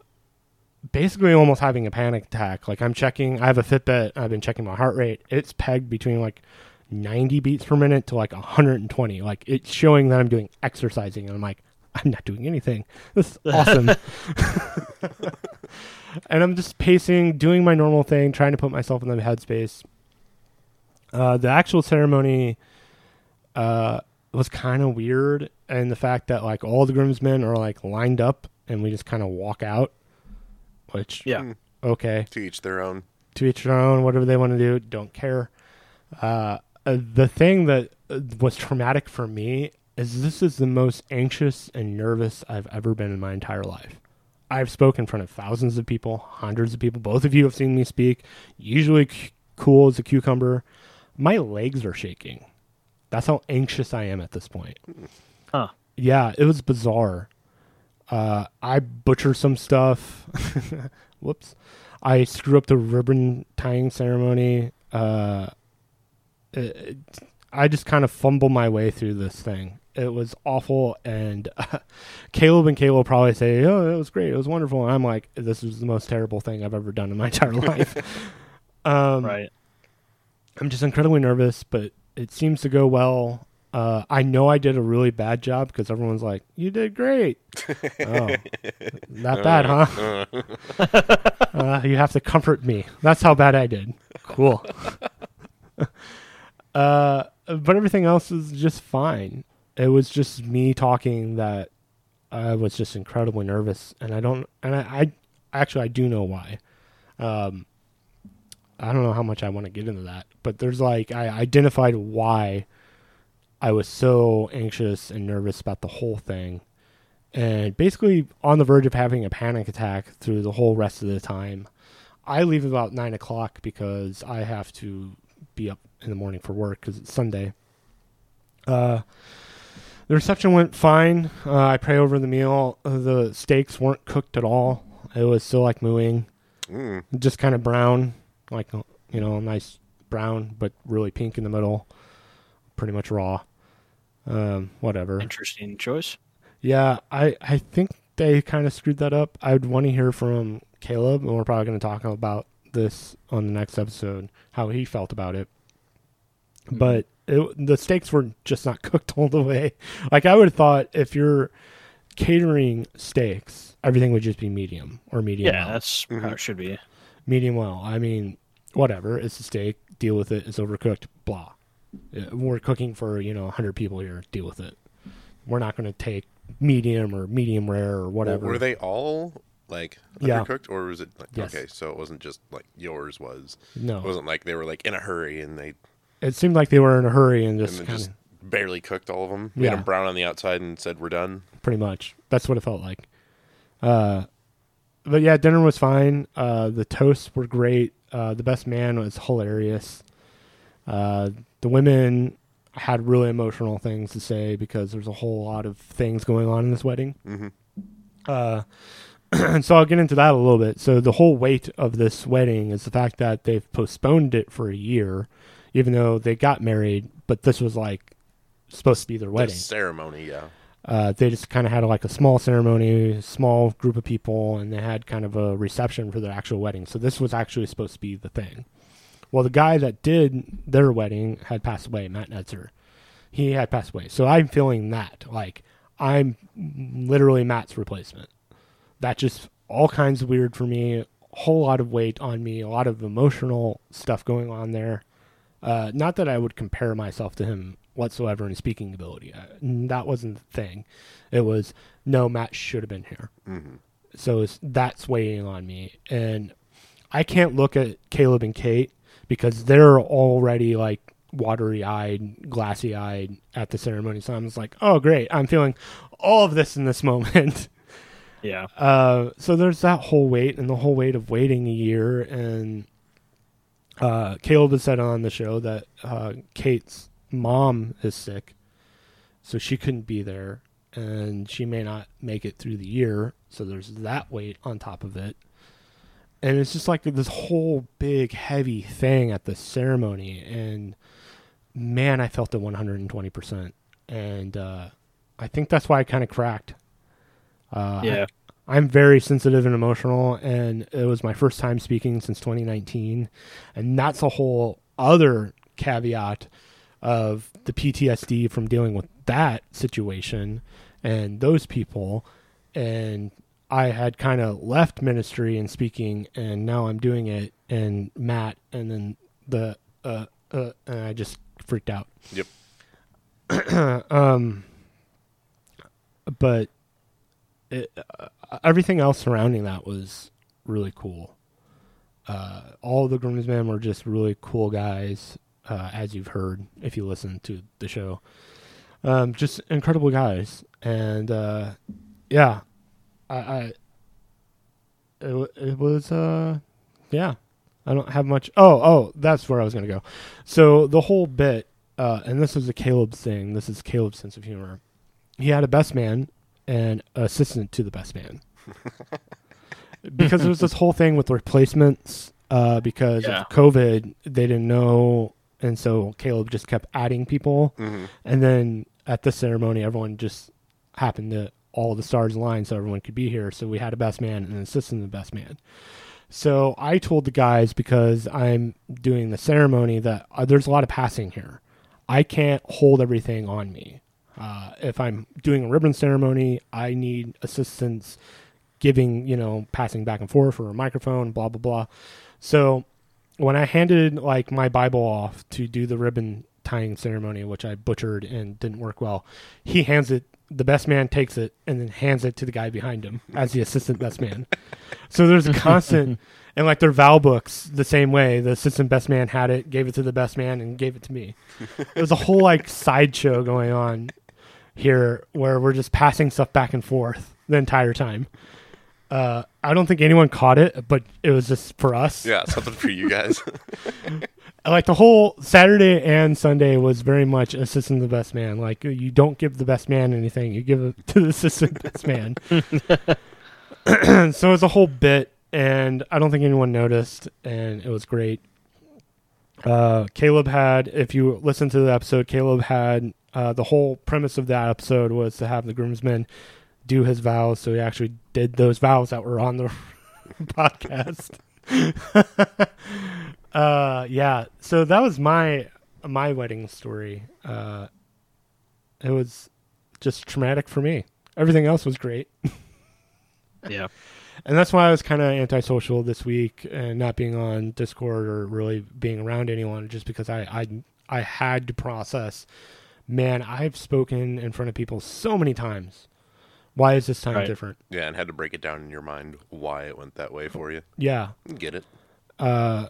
basically almost having a panic attack. Like I'm checking. I have a Fitbit. I've been checking my heart rate. It's pegged between like 90 beats per minute to like 120. Like it's showing that I'm doing exercising, and I'm like, I'm not doing anything. This is awesome. (laughs) (laughs) and I'm just pacing, doing my normal thing, trying to put myself in the headspace. Uh, the actual ceremony uh, was kind of weird, and the fact that like all the groomsmen are like lined up, and we just kind of walk out. Which Yeah. okay, To each their own. to each their own. Whatever they want to do, don't care. Uh, uh, the thing that uh, was traumatic for me is this is the most anxious and nervous I've ever been in my entire life. I've spoken in front of thousands of people, hundreds of people. Both of you have seen me speak. Usually c- cool as a cucumber. My legs are shaking. That's how anxious I am at this point. Huh. Yeah, it was bizarre. Uh, I butcher some stuff. (laughs) Whoops. I screw up the ribbon tying ceremony. Uh, it, it- I just kind of fumble my way through this thing. It was awful, and (laughs) Caleb and Caleb probably say, "Oh, it was great, it was wonderful." And I'm like, "This is the most terrible thing I've ever done in my (laughs) entire life." um, right. I'm just incredibly nervous, but it seems to go well. Uh, I know I did a really bad job because everyone's like, "You did great." (laughs) oh, not bad, huh? (laughs) uh, you have to comfort me. That's how bad I did. Cool. (laughs) uh, but everything else is just fine. It was just me talking that I was just incredibly nervous, and I don't, and I, I actually I do know why. Um, I don't know how much I want to get into that, but there's like I identified why I was so anxious and nervous about the whole thing, and basically on the verge of having a panic attack through the whole rest of the time. I leave about nine o'clock because I have to be up in the morning for work because it's Sunday. Uh, the reception went fine. Uh, I pray over the meal. Uh, the steaks weren't cooked at all. It was still like mooing, Mm. just kind of brown, like you know, nice brown, but really pink in the middle. Pretty much raw. Um, whatever. Interesting choice. Yeah, I I think they kind of screwed that up. I'd want to hear from Caleb, and we're probably going to talk about this on the next episode, how he felt about it. But it, the steaks were just not (laughs) cooked all the way. Like I would have thought, if you're catering steaks, everything would just be medium or medium. Yeah, well. that's how Mhm. it should be. Medium well. I mean, whatever. It's a steak. Deal with it. It's overcooked. Blah. We're cooking for you know 100 people here. Deal with it. We're not going to take medium or medium rare or whatever. Were they all like Yeah. undercooked, or was it like, Yes. okay? So it wasn't just like yours was. No, It wasn't like they were like in a hurry and they it seemed like they were in a hurry and and just then kind just barely cooked all of them. Made Yeah. them brown on the outside and said we're done. pretty much. That's what it felt like. Uh, but yeah, dinner was fine. Uh, the toasts were great. Uh, the best man was hilarious. Uh, the women had really emotional things to say because there's a whole lot of things going on in this wedding. hmm Uh, and (clears throat) so I'll get into that a little bit. So the whole weight of this wedding is the fact that they've postponed it for a year, even though they got married. But this was like supposed to be their The wedding. ceremony, yeah. Uh, they just kind of had like a small ceremony, small group of people, and they had kind of a reception for their actual wedding. So this was actually supposed to be the thing. Well, the guy that did their wedding had passed away, Matt Netzer. He had passed away. So I'm feeling that. Like, I'm literally Matt's replacement. That just all kinds of weird for me. A whole lot of weight on me, a lot of emotional stuff going on there. Uh, not that I would compare myself to him whatsoever in speaking ability. Uh, that wasn't the thing. It was, no, Matt should have been here. hmm So it's, that's weighing on me. And I can't look at Caleb and Kate because they're already like watery eyed, glassy eyed at the ceremony. So I'm just like, oh, great. I'm feeling all of this in this (laughs) moment. Yeah. Uh, so there's that whole wait and the whole wait of waiting a year. And uh, Caleb has said on the show that uh, Kate's mom is sick, so she couldn't be there, and she may not make it through the year. So there's that weight on top of it. And it's just like this whole big, heavy thing at the ceremony. And man, I felt it 120%. And uh, I think that's why I kind of cracked. Uh, I- Yeah. I'm very sensitive and emotional, and it was my first time speaking since 2019, and that's a whole other caveat of the PTSD from dealing with that situation and those people. And I had kind of left ministry and speaking, and now I'm doing it, and Matt, and then the uh, uh, and I just freaked out. Yep. (clears throat) um, but it, uh, everything else surrounding that was really cool. Uh, all the groomsmen were just really cool guys, uh, as you've heard if you listen to the show. Um, just incredible guys, and uh, yeah, I, I it, it was uh, yeah. I don't have much. Oh, oh, that's where I was gonna go. So the whole bit, uh, and this is a Caleb thing. This is Caleb's sense of humor. He had a best man and assistant to the best man, (laughs) because there was this whole thing with replacements. Uh, because Yeah. of COVID, they didn't know and so Caleb just kept adding people, Mhm. and then at the ceremony, everyone just happened to all the stars aligned, so everyone could be here. So we had a best man and an assistant the best man. So I told the guys because I'm doing the ceremony that uh, there's a lot of passing here. I can't hold everything on me. Uh, if I'm doing a ribbon ceremony, I need assistance giving, you know, passing back and forth or a microphone, blah, blah, blah. So when I handed like my Bible off to do the ribbon tying ceremony, which I butchered and didn't work well, he hands it. The best man takes it and then hands it to the guy behind him as the assistant best man. (laughs) So there's a constant, and like their vow books, the same way. The assistant best man had it, gave it to the best man, and gave it to me. (laughs) There's a whole like sideshow going on here where we're just passing stuff back and forth the entire time. Uh, I don't think anyone caught it, but it was just for us. Yeah, something for you (laughs) guys. Like the whole Saturday and Sunday was very much assistant the best man. Like you don't give the best man anything, you give it (laughs) to the assistant best man. (clears throat) so it's a whole bit, and I don't think anyone noticed, and it was great. Uh, Caleb had, if you listen to the episode, Caleb had uh, the whole premise of that episode was to have the groomsmen do his vows. So he actually did those vows that were on the (laughs) podcast. (laughs) uh, yeah. So that was my my wedding story. Uh, it was just traumatic for me. Everything else was great. (laughs) Yeah. And that's why I was kind of antisocial this week and not being on Discord or really being around anyone, just because I I, I had to process. Man, I've spoken in front of people so many times. Why is this time Right. different? yeah, and had to break it down in your mind why it went that way for you. Yeah, Get it? uh,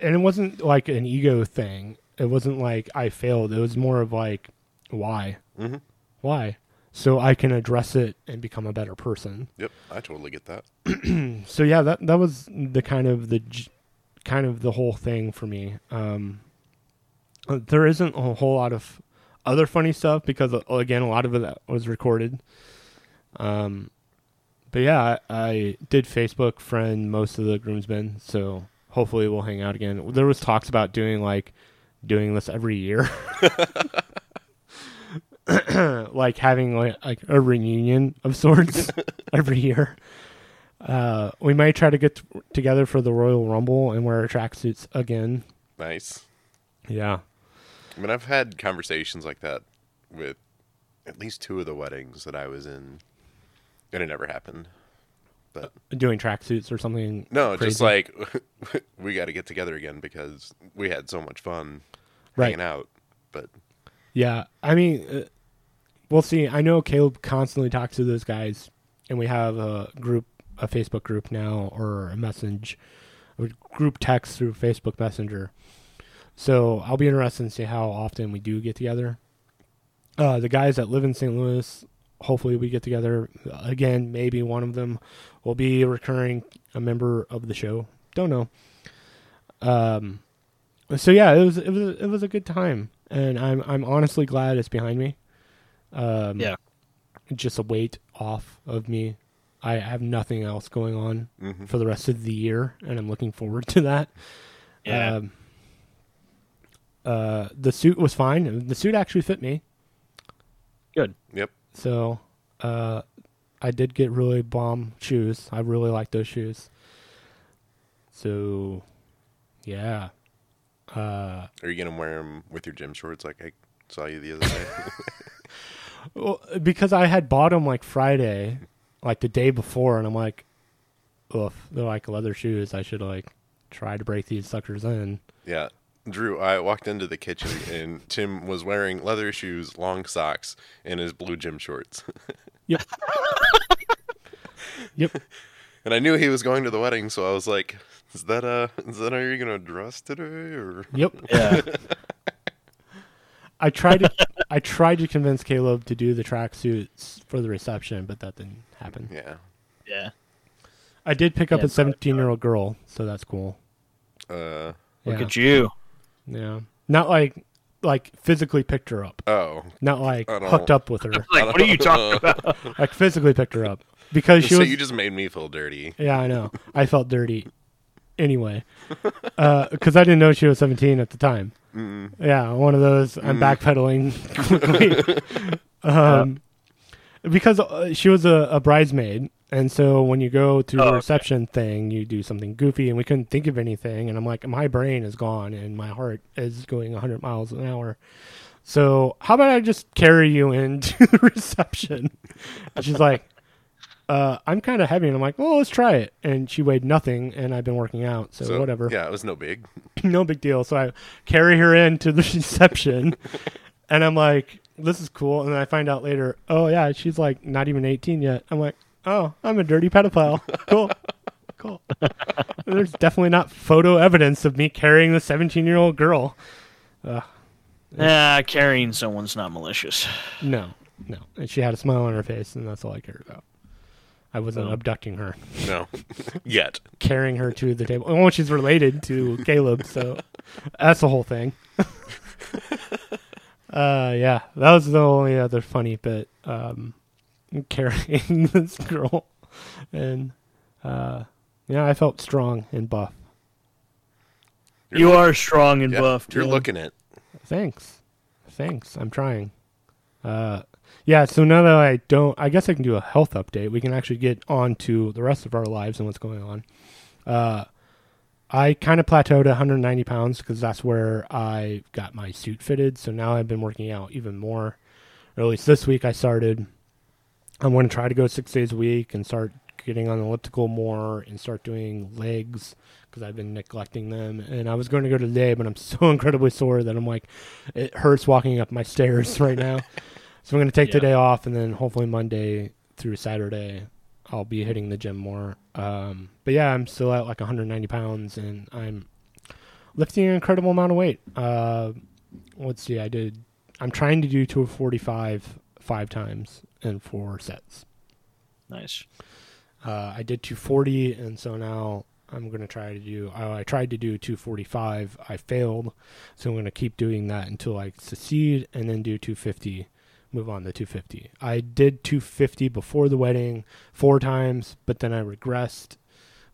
and it wasn't like an ego thing. It wasn't like I failed. It was more of like, why, Mm-hmm. why, so I can address it and become a better person. Yep, I totally get that. (clears throat) so yeah, that that was the kind of the j- kind of the whole thing for me. Um, there isn't a whole lot of other funny stuff because uh, again, a lot of it was recorded. Um, but yeah, I, I did Facebook friend most of the groomsmen, so hopefully we'll hang out again. There was talks about doing like doing this every year. (laughs) (coughs) like having like, like a reunion of sorts (laughs) every year. Uh, we might try to get t- together for the Royal Rumble and wear our tracksuits again. Nice. Yeah. I mean, I've had conversations like that with at least two of the weddings that I was in, and it never happened. But Doing tracksuits or something. no, crazy. just like (laughs) we got to get together again because we had so much fun Right. hanging out. But Yeah. I mean, uh, we'll see. I know Caleb constantly talks to those guys, and we have a group, a Facebook group now, or a message, a group text through Facebook Messenger. So I'll be interested to see how often we do get together. Uh, the guys that live in St. Louis, hopefully we get together again. Maybe one of them will be a recurring a member of the show. Don't know. Um, so yeah, it was it was it was a good time, and I'm I'm honestly glad it's behind me. Um, Yeah. just a weight off of me. I have nothing else going on mhm. for the rest of the year, and I'm looking forward to that. Yeah. Um, uh, the suit was fine. The suit actually fit me, Good. yep, so uh, I did get really bomb shoes. I really like those shoes. So, yeah. Uh, are you gonna wear them with your gym shorts like I saw you the other day? (laughs) Well, because I had bought them like Friday, like the day before, and I'm like, oof, they're like leather shoes. I should like try to break these suckers in. yeah. Drew, I walked into the kitchen and Tim was wearing leather shoes, long socks, and his blue gym shorts. (laughs) Yep. yep. And I knew he was going to the wedding, so I was like, "Is that uh, is that how you're gonna dress today?" Or Yep. (laughs) Yeah. I tried to I tried to convince Caleb to do the tracksuits for the reception, but that didn't happen. yeah, yeah. I did pick up Yeah, a 17 year old girl, so that's cool. uh, Look yeah. at you. Yeah. Not like like physically picked her up. oh, Not like hooked up with her. (laughs) Like, what are you talking (laughs) about? like physically picked her up because she so was you just made me feel dirty. Yeah, I know. I felt dirty. anyway, because I didn't know she was 17 at the time. Mm. Yeah, one of those. I'm backpedaling (laughs) quickly. um, because uh, she was a, a bridesmaid, and so when you go to Oh, the okay. reception thing, you do something goofy, and we couldn't think of anything. And I'm like, my brain is gone, and my heart is going 100 miles an hour. So how about I just carry you into (laughs) the reception? And she's like, uh, I'm kind of heavy, and I'm like, well, let's try it. And she weighed nothing, and I've been working out, so, whatever Yeah, it was no big. (clears throat) no big deal. So I carry her into the (laughs) reception, (laughs) and I'm like, "This is cool." And then I find out later, oh yeah, she's like not even 18 yet. I'm like, "Oh, I'm a dirty pedophile." (laughs) Cool, cool. There's definitely not photo evidence of me carrying the 17 year old girl. Yeah, carrying someone's not malicious. No, no. And she had a smile on her face, and that's all I cared about. I wasn't Oh. abducting her, No, (laughs) yet. carrying her to the table. Oh, she's related to Caleb, so that's the whole thing. (laughs) uh, yeah, that was the only other funny bit. Um, (laughs) carrying (laughs) this girl, and uh, yeah, I felt strong and buff. You're you look- are strong and Yeah, buffed. You're yeah. looking it. Thanks, thanks. I'm trying. Uh, yeah. So now that I don't, I guess I can do a health update. We can actually get on to the rest of our lives and what's going on. Uh, I kind of plateaued at 190 pounds because that's where I got my suit fitted. So now I've been working out even more. Or at least this week I started. I'm going to try to go six days a week and start getting on the elliptical more and start doing legs because I've been neglecting them. And I was going to go today, but I'm (laughs) so incredibly sore that I'm like, it hurts walking up my (laughs) stairs right now. so I'm going to take Yeah. today off and then hopefully Monday through Saturday I'll be hitting the gym more. Um, but yeah, I'm still at like 190 pounds and I'm lifting an incredible amount of weight. Uh, let's see, I did. I'm trying to do 245 five times in four sets. Nice. Uh, I did 240, and so now I'm going to try to do. Oh, I tried to do 245. I failed, so I'm going to keep doing that until I succeed, and then do 250. Move on to 250. I did 250 before the wedding four times, but then I regressed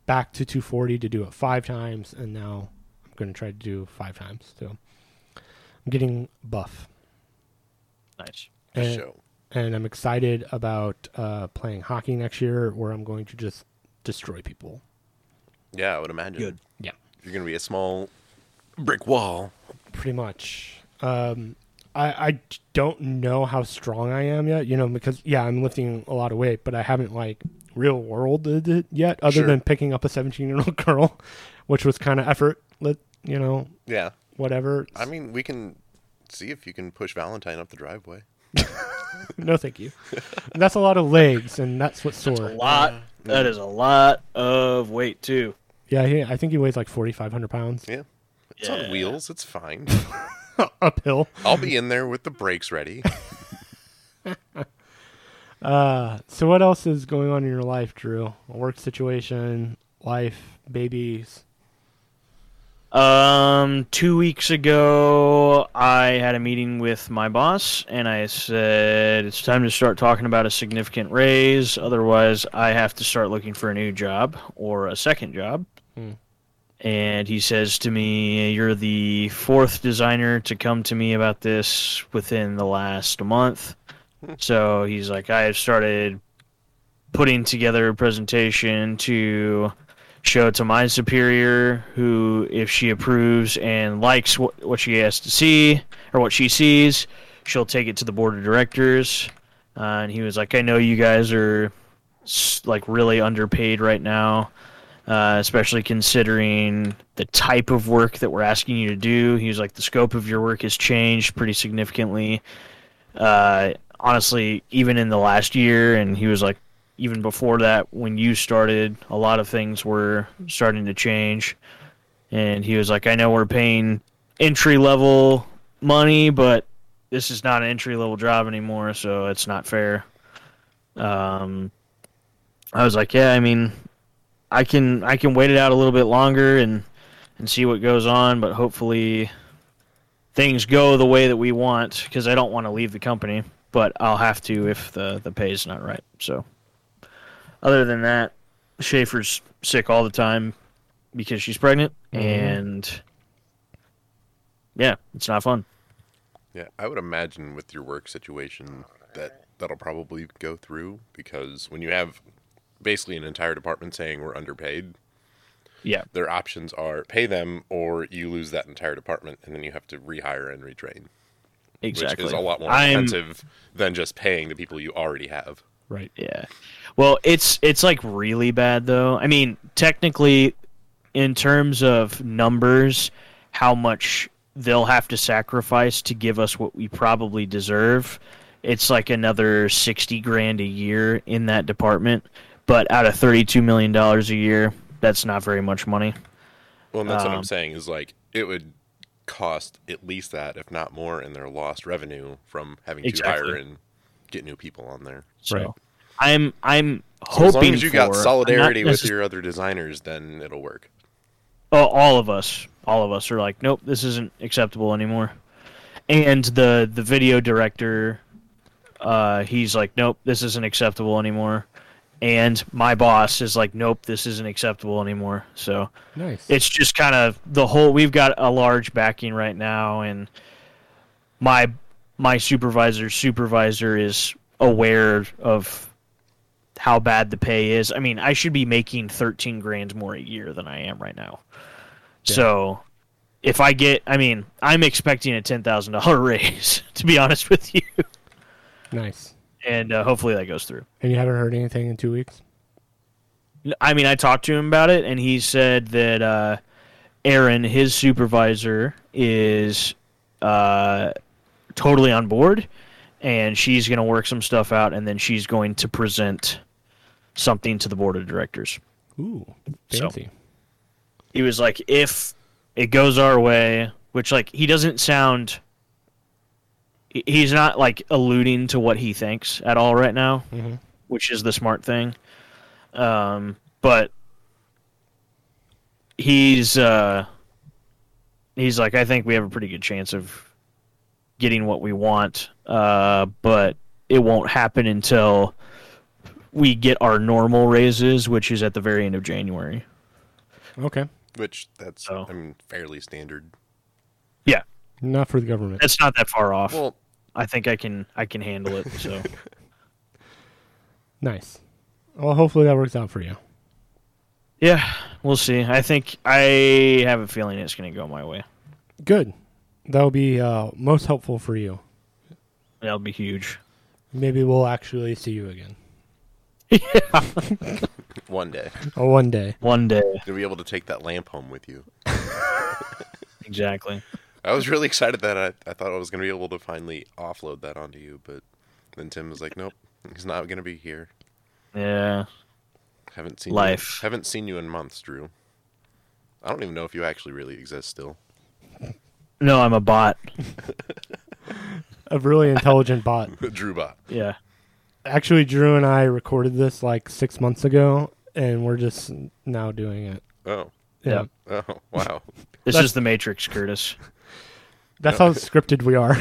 back to 240 to do it five times, and now I'm going to try to do five times. So I'm getting buff. Nice. For And- show. And I'm excited about uh, playing hockey next year, where I'm going to just destroy people. Yeah, I would imagine. Good. Yeah, You're gonna be a small brick wall. pretty much. Um, I I don't know how strong I am yet, you know, because yeah, I'm lifting a lot of weight, but I haven't like real worlded it yet, other Sure. than picking up a 17 year old (laughs) girl, which was kind of effort. Let you know, Yeah. whatever. I mean, we can see if you can push Valentine up the driveway. (laughs) (laughs) no, thank you. That's a lot of legs, and that's what's sore. A sore. lot. That is a lot of weight too. Yeah, he, I think he weighs like 4,500 pounds Yeah. It's Yeah. on wheels. It's fine. (laughs) uphill. I'll be in there with the brakes ready. (laughs) Uh, so what else is going on in your life, Drew? A work situation, life, babies. Um, two weeks ago, I had a meeting with my boss, and I said it's time to start talking about a significant raise. Otherwise, I have to start looking for a new job or a second job. Hmm. And he says to me, "You're the fourth designer to come to me about this within the last month." So he's like, "I have started putting together a presentation to." Show it to my superior who if she approves and likes what, what she has to see or what she sees she'll take it to the board of directors. Uh, and he was like i know you guys are like really underpaid right now uh, especially considering the type of work that we're asking you to do. He was like the scope of your work has changed pretty significantly uh, honestly even in the last year. And he was like even before that, when you started, a lot of things were starting to change. And he was like, I know we're paying entry level money, but this is not an entry level job anymore, so it's not fair. Um, I was like, yeah, I mean, I can I can wait it out a little bit longer and and see what goes on, but hopefully things go the way that we want because I don't want to leave the company, but I'll have to if the the pay is not right. So. Other than that, Schaefer's sick all the time. because she's pregnant, Mhm. and yeah, it's not fun. Yeah, I would imagine with your work situation that that'll probably go through because when you have basically an entire department saying we're underpaid, Yeah, their options are pay them or you lose that entire department and then you have to rehire and retrain, exactly. which is a lot more I'm- expensive than just paying the people you already have. Right. Yeah. Well, it's it's like really bad though. I mean, technically in terms of numbers, how much they'll have to sacrifice to give us what we probably deserve, it's like another 60 grand a year in that department, but out of 32 million dollars a year, that's not very much money. Well, and that's what Um, I'm saying is like it would cost at least that, if not more, in their lost revenue from having to hire and get new people on there. So Right. I'm I'm So hoping as long as you got for- I'm not solidarity with necess- your other designers, then it'll work. Oh, all of us, all of us are like, nope, this isn't acceptable anymore. And the the video director, uh, he's like, nope, this isn't acceptable anymore. And my boss is like, nope, this isn't acceptable anymore. So Nice. it's just kind of the whole. We've got a large backing right now, and my my supervisor's supervisor is aware of how bad the pay is. I mean, I should be making 13 grand more a year than I am right now. Yeah. So if I get, I mean, I'm expecting a $10,000 (laughs) raise, to be honest with you. nice. And uh, hopefully that goes through. And you haven't heard anything in two weeks? I mean, I talked to him about it, and he said that uh, Aaron, his supervisor, is uh, totally on board, and she's going to work some stuff out, and then she's going to present something to the board of directors. Ooh, So- He was like, if it goes our way, which, like, he doesn't sound. He's not, like, alluding to what he thinks at all right now. hmm which is the smart thing. Um, but he's uh, he's like, I think we have a pretty good chance of getting what we want, uh, but it won't happen until we get our normal raises, which is at the very end of January. Okay. Which that's So- I mean fairly standard. Yeah, Not for the government. that's not that far off. Well, I think I can I can handle it. So (laughs) Nice. Well, hopefully that works out for you. yeah, we'll see. I think I have a feeling it's going to go my way. Good. That'll be uh, most helpful for you. That'll be huge. Maybe we'll actually see you again. Yeah. (laughs) One day Oh, one day. One day. you'll be able to take that lamp home with you. (laughs) Exactly. I was really excited that I, I thought I was going to be able to finally offload that onto you, but then Tim was like, "Nope, he's not going to be here. Yeah. Haven't seen Life. You, haven't seen you in months, Drew. I don't even know if you actually really exist still. No, I'm a bot. (laughs) A really intelligent bot. (laughs) Drew bot. Yeah. Actually, Drew and I recorded this like six months ago, and we're just now doing it. Oh, Yeah. Yeah. oh, wow. This That's- is the Matrix, Curtis. (laughs) That's how scripted we are.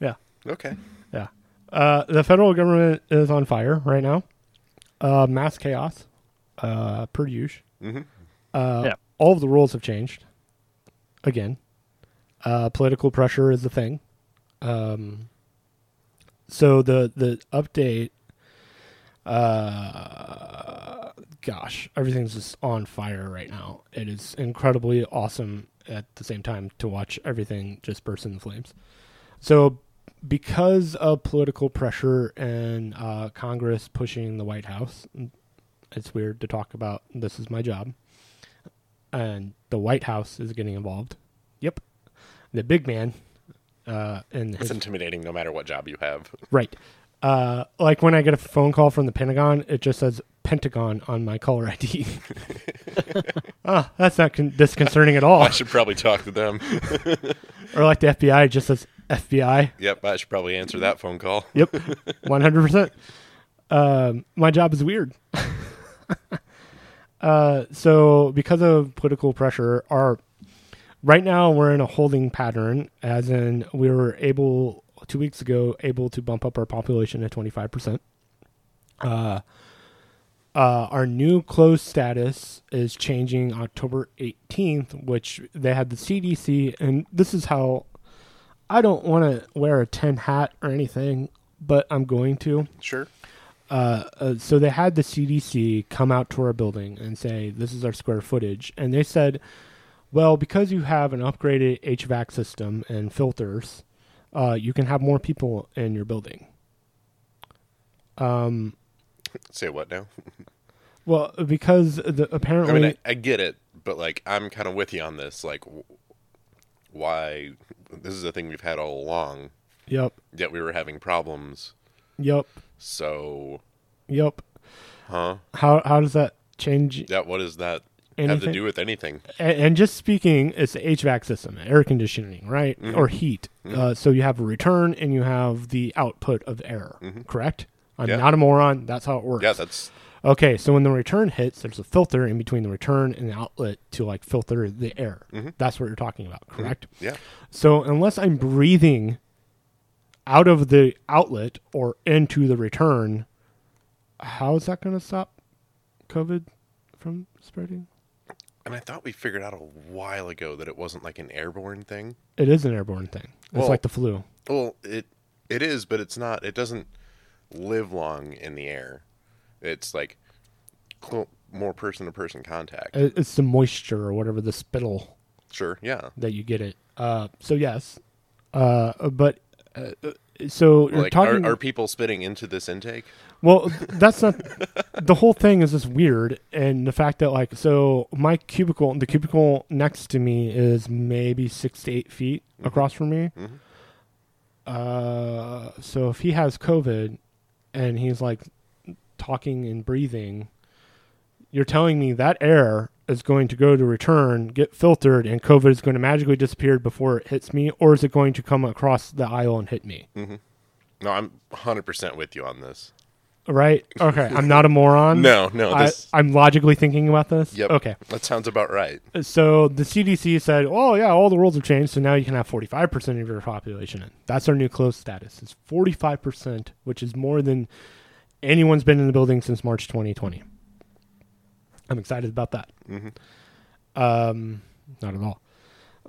Yeah. Okay. Yeah. Uh, the federal government is on fire right now. Uh, mass chaos, uh, per usual. hmm Uh, Yeah. All of the rules have changed. Again, uh, political pressure is the thing. Um, so the the update, uh, gosh, everything's just on fire right now. It is incredibly awesome at the same time to watch everything just burst into flames. So, because of political pressure and uh, Congress pushing the White House, it's weird to talk about. This is my job, and the White House is getting involved. Yep, the big man, uh, and It's his intimidating no matter what job you have. right. Uh, like when I get a phone call from the Pentagon, it just says Pentagon on my caller ID. (laughs) ah, that's not con- disconcerting at all. I should probably talk to them. (laughs) or like the FBI, it just says FBI. yep, I should probably answer that phone call. Yep, (laughs) one hundred percent. Um, my job is weird. Uh, so because of political pressure, our right now we're in a holding pattern, as in we were able two weeks ago able to bump up our population to twenty five percent. Uh, Uh, our new closed status is changing October 18th, which they had the CDC, and this is how I don't want to wear a 10 hat or anything, but I'm going to. Sure. Uh, uh, so they had the CDC come out to our building and say, "This is our square footage," and they said, "Well, because you have an upgraded HVAC system and filters, uh, you can have more people in your building." Um, Say what now? well, because the I apparently, mean, I, I get it, but like, I'm kind of with you on this. Like, why? This is a thing we've had all along. yep, Yet we were having problems. Yep, So, yep. huh? How how does that change? Yeah. What does that have to do with anything? and, and just speaking, it's the HVAC system, air conditioning, right, Mhm. or heat. Mhm. Uh, so you have a return and you have the output of air. Mhm. Correct? I'm Yeah. not a moron. That's how it works. Yeah. That's okay. So when the return hits, there's a filter in between the return and the outlet to like filter the air. Mhm. That's what you're talking about, correct? yeah. So unless I'm breathing out of the outlet or into the return, how is that going to stop COVID from spreading? And I thought we figured out a while ago that it wasn't like an airborne thing. It is an airborne thing. It's Well- like the flu. Well, it it is, but it's not. It doesn't live long in the air. It's like cl- more person to person contact. It's the moisture or whatever the spittle Sure. Yeah. that you get it. Uh, so yes, uh, but uh, so you're Like, talking. are, are people spitting into this intake? well, that's not the whole thing. Is just weird, and the fact that like so my cubicle, the cubicle next to me is maybe six to eight feet across from me. Mhm. Uh, so if he has COVID, and he's like talking and breathing, you're telling me that air is going to go to return, get filtered, and COVID is going to magically disappear before it hits me, or is it going to come across the aisle and hit me? Mm-hmm. No, I'm 100% with you on this. Right? Okay, I'm not a moron. (laughs) No, no, I, this. I'm logically thinking about this. Yep. Okay. That sounds about right. So the CDC said, "Oh yeah, all the rules have changed, so now you can have 45% of your population in." That's our new close status. It's 45%, which is more than anyone's been in the building since March 2020. I'm excited about that. Mhm. Um, not at all.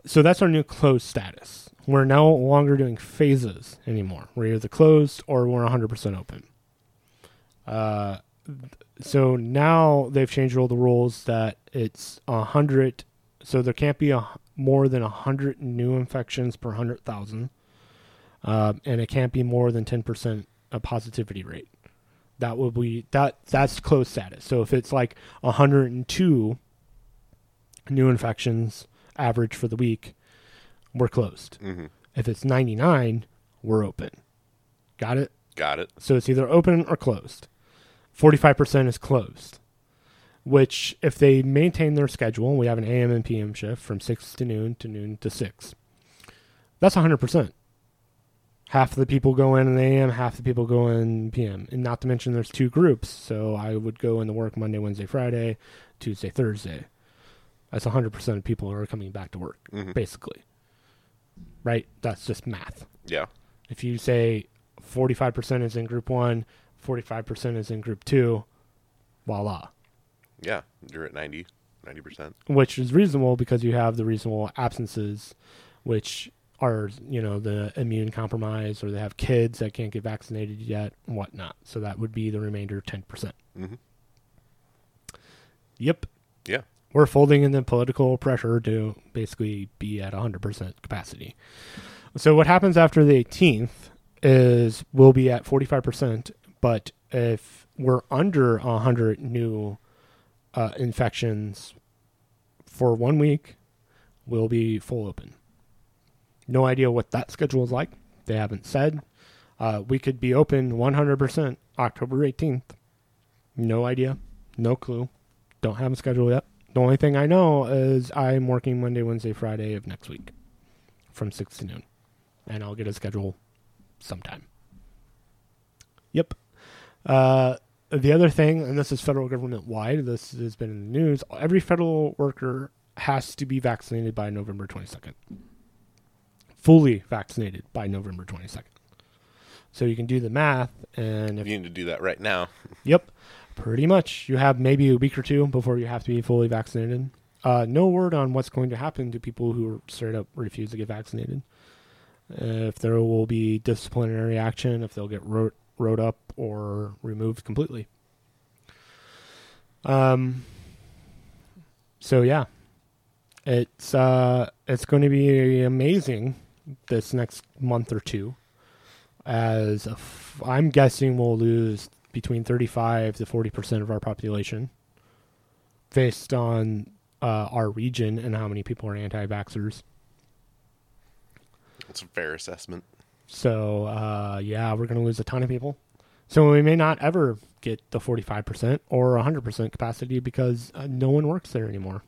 So that's our new closed status. We're no longer doing phases anymore. We're either closed or we're 100% open. Uh, so now they've changed all the rules that it's a hundred. So there can't be a more than a hundred new infections per hundred thousand, um, and it can't be more than ten percent a positivity rate. That will be that. That's closed status. So if it's like hundred and two new infections average for the week, we're closed. hmm If it's ninety nine, we're open. Got it. Got it. So it's either open or closed. 45% is closed, which, if they maintain their schedule, we have an AM and PM shift from 6 to noon to noon to 6. That's 100%. Half of the people go in in the AM, half the people go in PM. And not to mention there's two groups. So I would go into work Monday, Wednesday, Friday, Tuesday, Thursday. That's 100% of people who are coming back to work, Mhm. basically. Right? That's just math. Yeah. If you say 45% is in group one, 45% is in group two, voila. Yeah. You're at 90, 90%. Which is reasonable because you have the reasonable absences, which are, you know, the immune compromised or they have kids that can't get vaccinated yet and whatnot. So that would be the remainder 10%. Mhm. Yep. Yeah. We're folding in the political pressure to basically be at 100% capacity. So what happens after the 18th is we'll be at 45%, but if we're under 100 new uh, infections for one week, we'll be full open. No idea what that schedule is like. They haven't said. Uh, we could be open 100% October 18th. No idea. No clue. Don't have a schedule yet. The only thing I know is I'm working Monday, Wednesday, Friday of next week from 6 to noon. And I'll get a schedule sometime. Yep. Uh, the other thing, and this is federal government wide, this has been in the news, every federal worker has to be vaccinated by November 22nd. Fully vaccinated by November 22nd. So you can do the math, and if You need to do that right now. (laughs) Yep. Pretty much. You have maybe a week or two before you have to be fully vaccinated. Uh, no word on what's going to happen to people who straight up refuse to get vaccinated. if there will be disciplinary action, if they'll get wrote, wrote up or removed completely. Um. So yeah, it's uh, it's going to be amazing this next month or two. As a f- I'm guessing we'll lose between 35 to 40 percent of our population, based on uh, our region and how many people are anti-vaxxers. It's a fair assessment. So uh, yeah, we're going to lose a ton of people. So we may not ever get the 45% or 100% capacity because uh, no one works there anymore.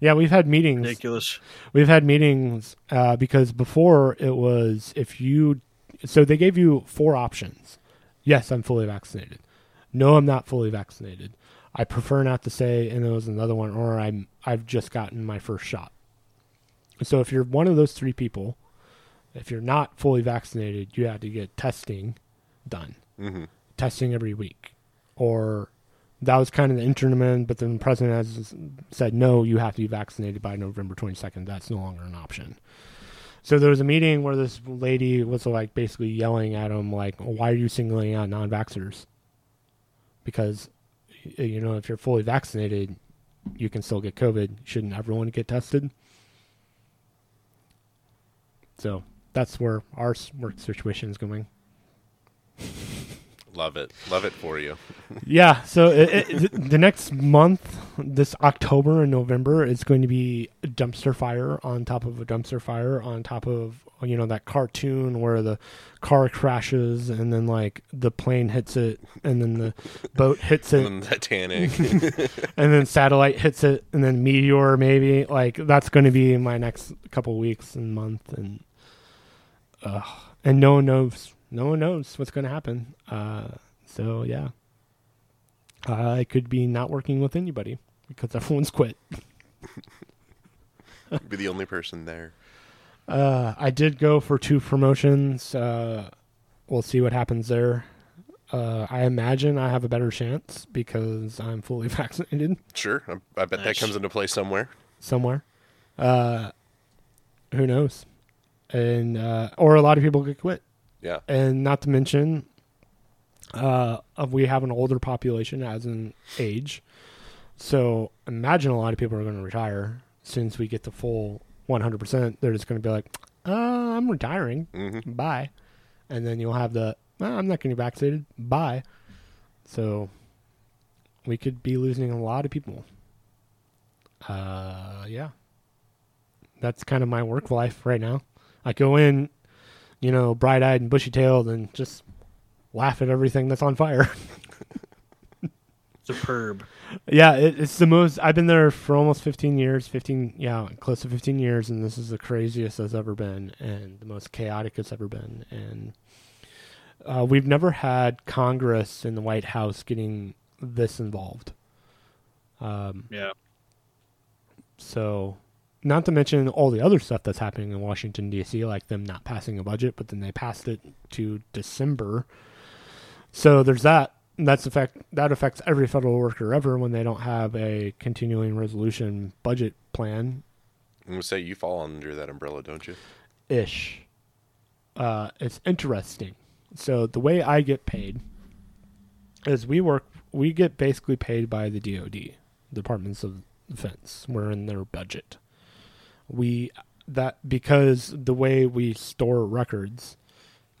Yeah, we've had meetings. Ridiculous. We've had meetings uh, because before it was if you, so they gave you four options. Yes, I'm fully vaccinated. No, I'm not fully vaccinated. I prefer not to say, and there was another one, or I'm I've just gotten my first shot. So if you're one of those three people, if you're not fully vaccinated, you have to get testing done, hmm testing every week, or that was kind of the interim. But then the president has said no, you have to be vaccinated by November 22nd. That's no longer an option. So there was a meeting where this lady was like basically yelling at him, like, "Why are you singling out non-vaxxers? Because you know if you're fully vaccinated, you can still get COVID. Shouldn't everyone get tested?" So that's where our work situation is going. (laughs) Love it. Love it for you. (laughs) Yeah. So it, it, the next month, this October and November, is going to be a dumpster fire on top of a dumpster fire on top of you know that cartoon where the car crashes and then like the plane hits it and then the boat hits it (laughs) And then Titanic. (laughs) and then satellite hits it and then meteor maybe like that's going to be my next couple weeks and month and uh, and no one knows no one knows what's going to happen uh, so yeah i could be not working with anybody because everyone's quit Be the only person there. uh, i did go for two promotions uh, we'll see what happens there uh, I imagine I have a better chance because I'm fully (laughs) vaccinated. Sure. I, I bet that comes into play somewhere. somewhere. Uh, who knows? And uh, or a lot of people could quit. Yeah. And not to mention, uh, of- we have an older population as in age. So imagine a lot of people are going to retire since we get the full 100%. They're just going to be like, uh, I'm retiring. hmm Bye. And then you'll have the, "Uh, I'm not getting vaccinated. Bye. So we could be losing a lot of people. Uh, yeah. That's kind of my work life right now. I go in, you know, bright eyed and bushy tailed and just laugh at everything that's on fire. (laughs) Superb. yeah, it, it's the most. I've been there for almost 15 years. 15, yeah, close to 15 years, and this is the craziest it's ever been, and the most chaotic it's ever been. And uh, we've never had Congress and the White House getting this involved. Um, Yeah. so, not to mention all the other stuff that's happening in Washington D.C., like them not passing a budget, but then they passed it to December. So there's that. That's affect that affects every federal worker ever when they don't have a continuing resolution budget plan I'm gonna say you fall under that umbrella, don't you? ish. Uh, it's interesting. So the way I get paid is we work. We get basically paid by the DoD, Departments of Defense. We're in their budget. We that because the way we store records,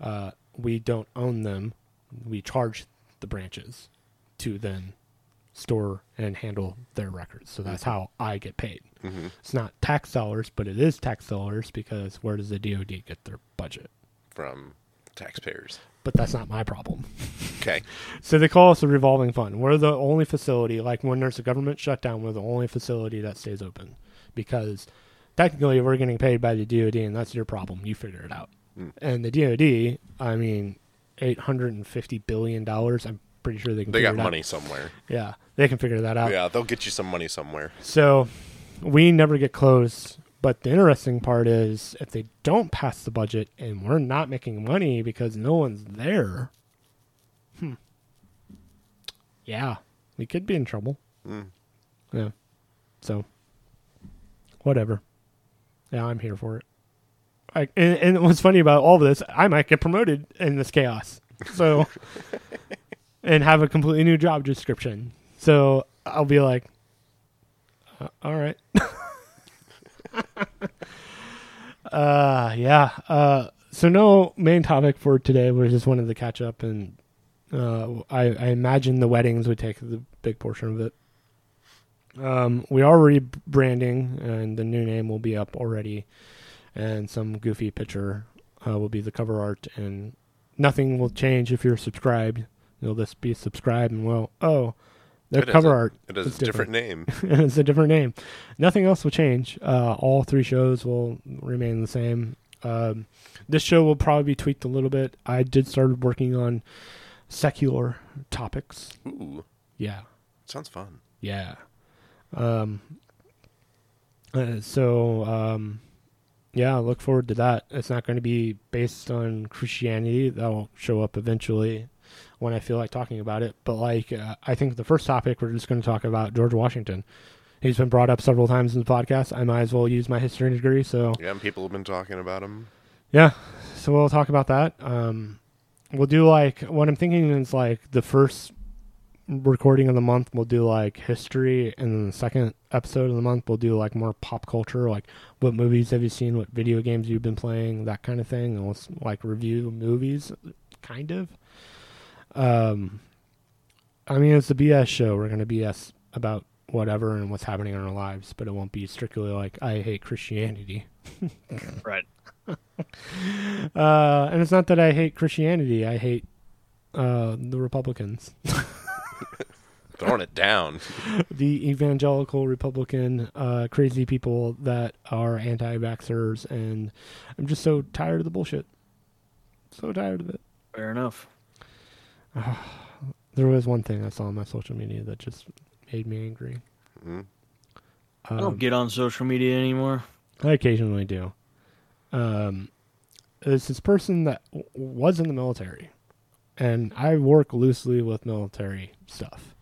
uh, we don't own them. We charge the branches to then store and handle their records. So that's how I get paid. hmm It's not tax dollars, but it is tax dollars because where does the DoD get their budget? From taxpayers. But that's not my problem. (laughs) Okay. So they call us a revolving fund. We're the only facility, like when there's a government shutdown, we're the only facility that stays open because technically we're getting paid by the DoD, and that's your problem. You figure it out. Mm. And the DoD, I mean, eight hundred and fifty billion dollars. I'm pretty sure they can. They got it out. money somewhere. Yeah, they can figure that out. Yeah, they'll get you some money somewhere. So we never get close. But the interesting part is if they don't pass the budget and we're not making money because no one's there, Hmm. yeah, we could be in trouble. Mm. Yeah. So, whatever. Yeah, I'm here for it. I, and, and what's funny about all of this, I might get promoted in this chaos. So, (laughs) and have a completely new job description. So I'll be like, uh, all right. (laughs) uh, yeah. Uh, so no main topic for today. We just wanted to catch up, and uh, I, I imagine the weddings would take the big portion of it. Um, we are rebranding, and the new name will be up already, and some goofy picture uh, will be the cover art, and nothing will change if you're subscribed. You'll just be subscribed, and well, oh, It is cover a- art It is a different name. (laughs) it's a different name. Nothing else will change. Uh, all three shows will remain the same. Um, this show will probably be tweaked a little bit. I did start working on secular topics. Ooh, Yeah, sounds fun. yeah. Um, uh, so um, yeah, look forward to that. It's not going to be based on Christianity. That'll show up eventually when I feel like talking about it. But like, uh, I think the first topic we're just going to talk about George Washington. He's been brought up several times in the podcast. I might as well use my history degree. So Yeah, and people have been talking about him. yeah, so we'll talk about that. Um, we'll do like what I'm thinking is like the first recording of the month. We'll do like history, and then the second episode of the month we'll do like more pop culture, like what movies have you seen, what video games you've been playing, that kind of thing. And we'll like review movies, kind of. Um, I mean, it's a BS show. We're gonna BS about whatever and what's happening in our lives, but it won't be strictly like I hate Christianity. (laughs) Right. Uh, and it's not that I hate Christianity. I hate uh, the Republicans, (laughs) Throwing it down. the evangelical Republican uh, crazy people that are anti-vaxxers, and I'm just so tired of the bullshit. So tired of it. Fair enough. (sighs) There was one thing I saw on my social media that just made me angry. Mm. I Um, don't get on social media anymore. I occasionally do. Um, there's this person that w- was in the military, and I work loosely with military stuff.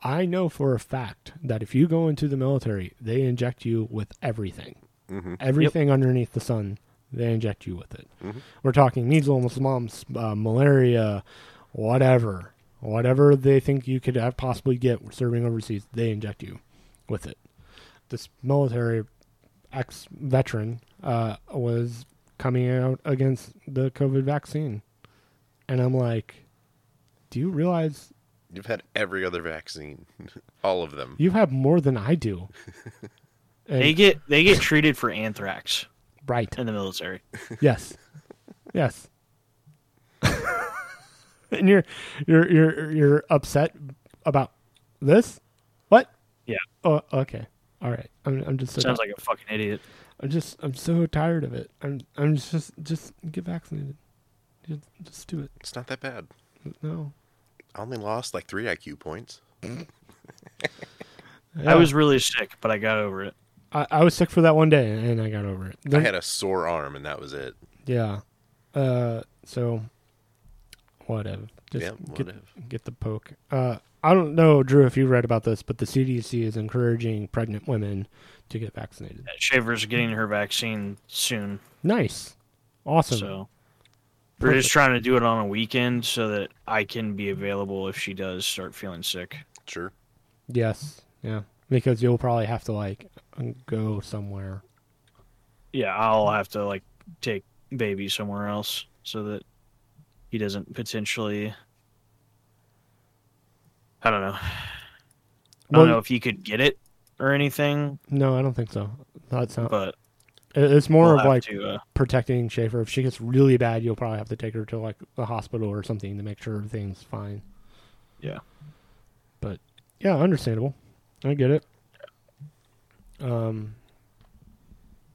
I know for a fact that if you go into the military, they inject you with everything, hmm everything underneath the sun. They inject you with it. Mhm. We're talking measles, mumps, uh, malaria, whatever, whatever they think you could have possibly get serving overseas. They inject you with it. This military ex veteran uh, was coming out against the COVID vaccine, and I'm like, do you realize You've had every other vaccine, (laughs) all of them. you have more than I do? (laughs) And- They get they get treated for anthrax right. in the military. Yes. Yes. (laughs) and you're you're you're you're upset about this? What? Yeah. Oh, okay. All right. I'm I'm just so Sounds like a fucking idiot. I'm just I'm so tired of it. I'm I'm just just get vaccinated. Just, just do it. It's not that bad. No. I only lost like three IQ points. (laughs) Yeah. I was really sick, but I got over it. I, I was sick for that one day and I got over it. I had a sore arm, and that was it. yeah. Uh so whatever. Just yeah, get whatever. get the poke. Uh, I don't know, Drew, if you read about this, but the CDC is encouraging pregnant women to get vaccinated. Shaver's getting her vaccine soon, Nice, awesome. so we're just trying to do it on a weekend so that I can be available if she does start feeling sick. Sure. yes, yeah, because you'll probably have to like go somewhere. Yeah, I'll have to like take baby somewhere else so that he doesn't potentially. I don't know. I don't know if he could get it or anything, No, I don't think so. That's not. but it- It's more we'll of like to, uh, protecting Schaefer. If she gets really bad, you'll probably have to take her to like the hospital or something to make sure everything's fine. Yeah. But yeah, understandable. I get it. Um.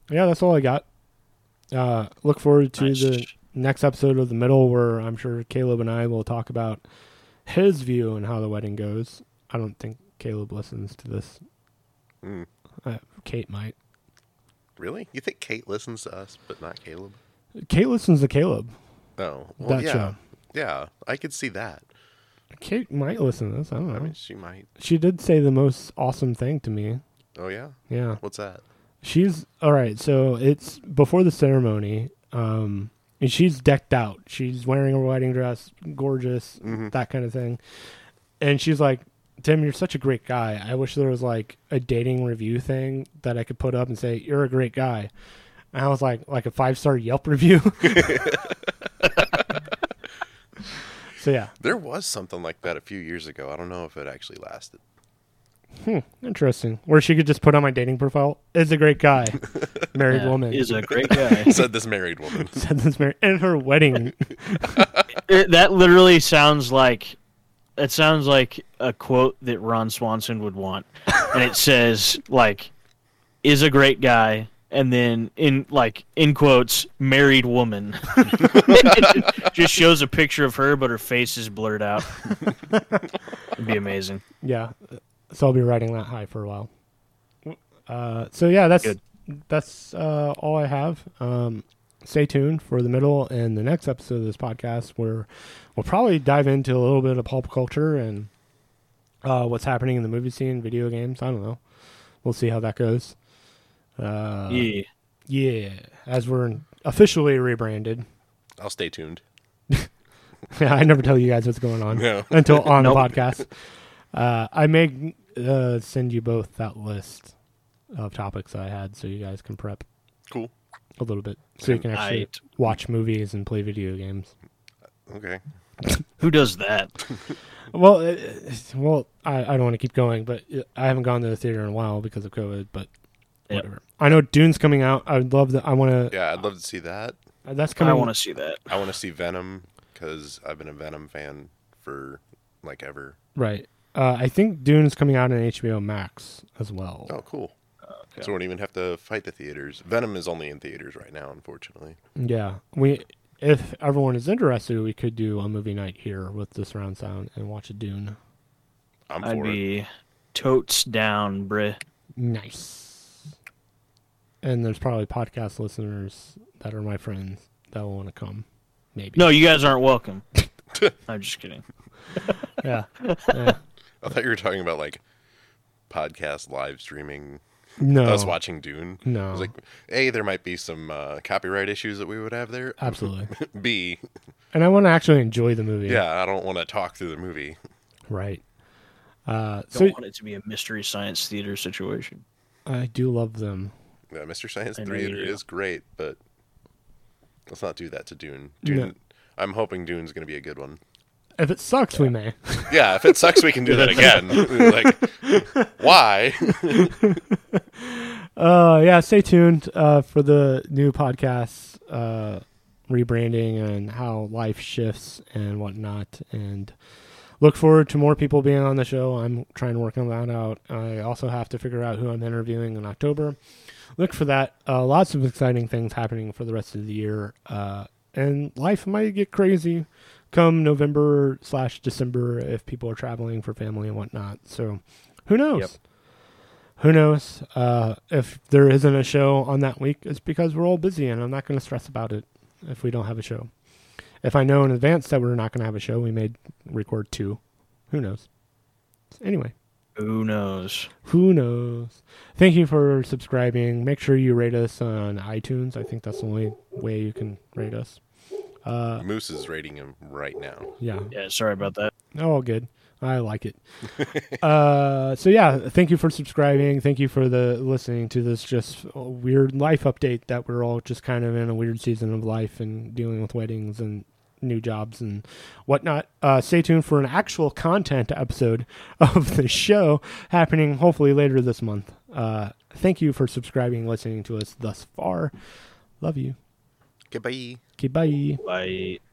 Yeah, that's all I got. Uh, look forward to nice. the next episode of the middle, where I'm sure Caleb and I will talk about his view and how the wedding goes. I don't think Caleb listens to this. Mm. Uh, Kate might. Really? You think Kate listens to us, but not Caleb? Kate listens to Caleb. Oh, well, that yeah, show. yeah. I could see that. Kate might listen to this. I don't know. I mean, she might. She did say the most awesome thing to me. Oh yeah. Yeah. What's that? She's all right. So it's before the ceremony, um, and she's decked out. She's wearing a wedding dress, gorgeous, Mhm. that kind of thing. And she's like, "Tim, you're such a great guy. I wish there was like a dating review thing that I could put up and say you're a great guy." And I was like, like a five star Yelp review. (laughs) so yeah, There was something like that a few years ago. I don't know if it actually lasted. hmm, interesting. Where she could just put on my dating profile is a great guy, (laughs) married Yeah, woman. is a great guy. (laughs) Said this married woman. said this married and her wedding It- that literally sounds like it sounds like a quote that Ron Swanson would want, and it (laughs) says like, "is a great guy," and then in like in quotes, "married woman." (laughs) Just shows a picture of her, but her face is blurred out. It'd be amazing. Yeah, so I'll be riding that high for a while. Uh, so yeah, that's Good. that's uh, all I have. Um, stay tuned for the middle and the next episode of this podcast, where we'll probably dive into a little bit of pulp culture and uh, what's happening in the movie scene, video games. I don't know. We'll see how that goes. Uh, yeah. yeah, as we're officially rebranded. I'll stay tuned. (laughs) Yeah, I never tell you guys what's going on No. (laughs) until on Nope. the podcast. Uh, I may uh, send you both that list of topics I had, so you guys can prep Cool. A little bit, so you can actually Right. watch movies and play video games. Okay. (laughs) Who does that? (laughs) Well, uh, well, I, I don't want to keep going, but uh, I haven't gone to the theater in a while because of COVID. But Yep. whatever. I know Dune's coming out. I would love that. I want to. Yeah, I'd love to see that. That's coming. I want to see that. I want to see Venom because I've been a Venom fan for like ever. right. Uh, I think Dune's coming out on HBO Max as well. Oh, cool. Okay. So we don't even have to fight the theaters. Venom is only in theaters right now, unfortunately. Yeah, we if everyone is interested, we could do a movie night here with the surround sound and watch a Dune. I'm I'd for it. be totes down, bruh. Nice. And there's probably podcast listeners that are my friends that will want to come. Maybe. No, you guys aren't welcome. (laughs) I'm just kidding. Yeah. (laughs) Yeah. I thought you were talking about like podcast live streaming No. us watching Dune. No. I was like, A, there might be some uh, copyright issues that we would have there. Absolutely. (laughs) B, And I want to actually enjoy the movie. yeah, I don't want to talk through the movie. Right. Uh, Don't so want it to be a mystery science theater situation. I do love them. Yeah, Mr. Science I know 3 is great, but let's not do that to Dune. Dune No. I'm hoping Dune's going to be a good one. If it sucks, we may. (laughs) Yeah, if it sucks, we can do that again. like, (laughs) why? (laughs) Uh, yeah, stay tuned uh, for the new podcast uh, rebranding and how life shifts and whatnot. And look forward to more people being on the show. I'm trying to work on that out. I also have to figure out who I'm interviewing in October. Look for that. Uh, lots of exciting things happening for the rest of the year. Uh, and life might get crazy come November slash December if people are traveling for family and whatnot. So who knows? Yep. Who knows? Uh, if there isn't a show on that week, it's because we're all busy, and I'm not going to stress about it if we don't have a show. If I know in advance that we're not going to have a show, we may record two. Who knows? Anyway, Who knows? who knows? Thank you for subscribing. Make sure you rate us on iTunes. I think that's the only way you can rate us. Uh, Moose is rating him right now. yeah. Yeah, sorry about that. Oh, all good. I like it. (laughs) uh, so yeah, thank you for subscribing. Thank you for the listening to this just weird life update that we're all just kind of in a weird season of life and dealing with weddings and new jobs and whatnot. Uh, stay tuned for an actual content episode (laughs) of the show happening hopefully later this month. Uh, thank you for subscribing, listening to us thus far. Love you. Goodbye. Okay, bye. Bye.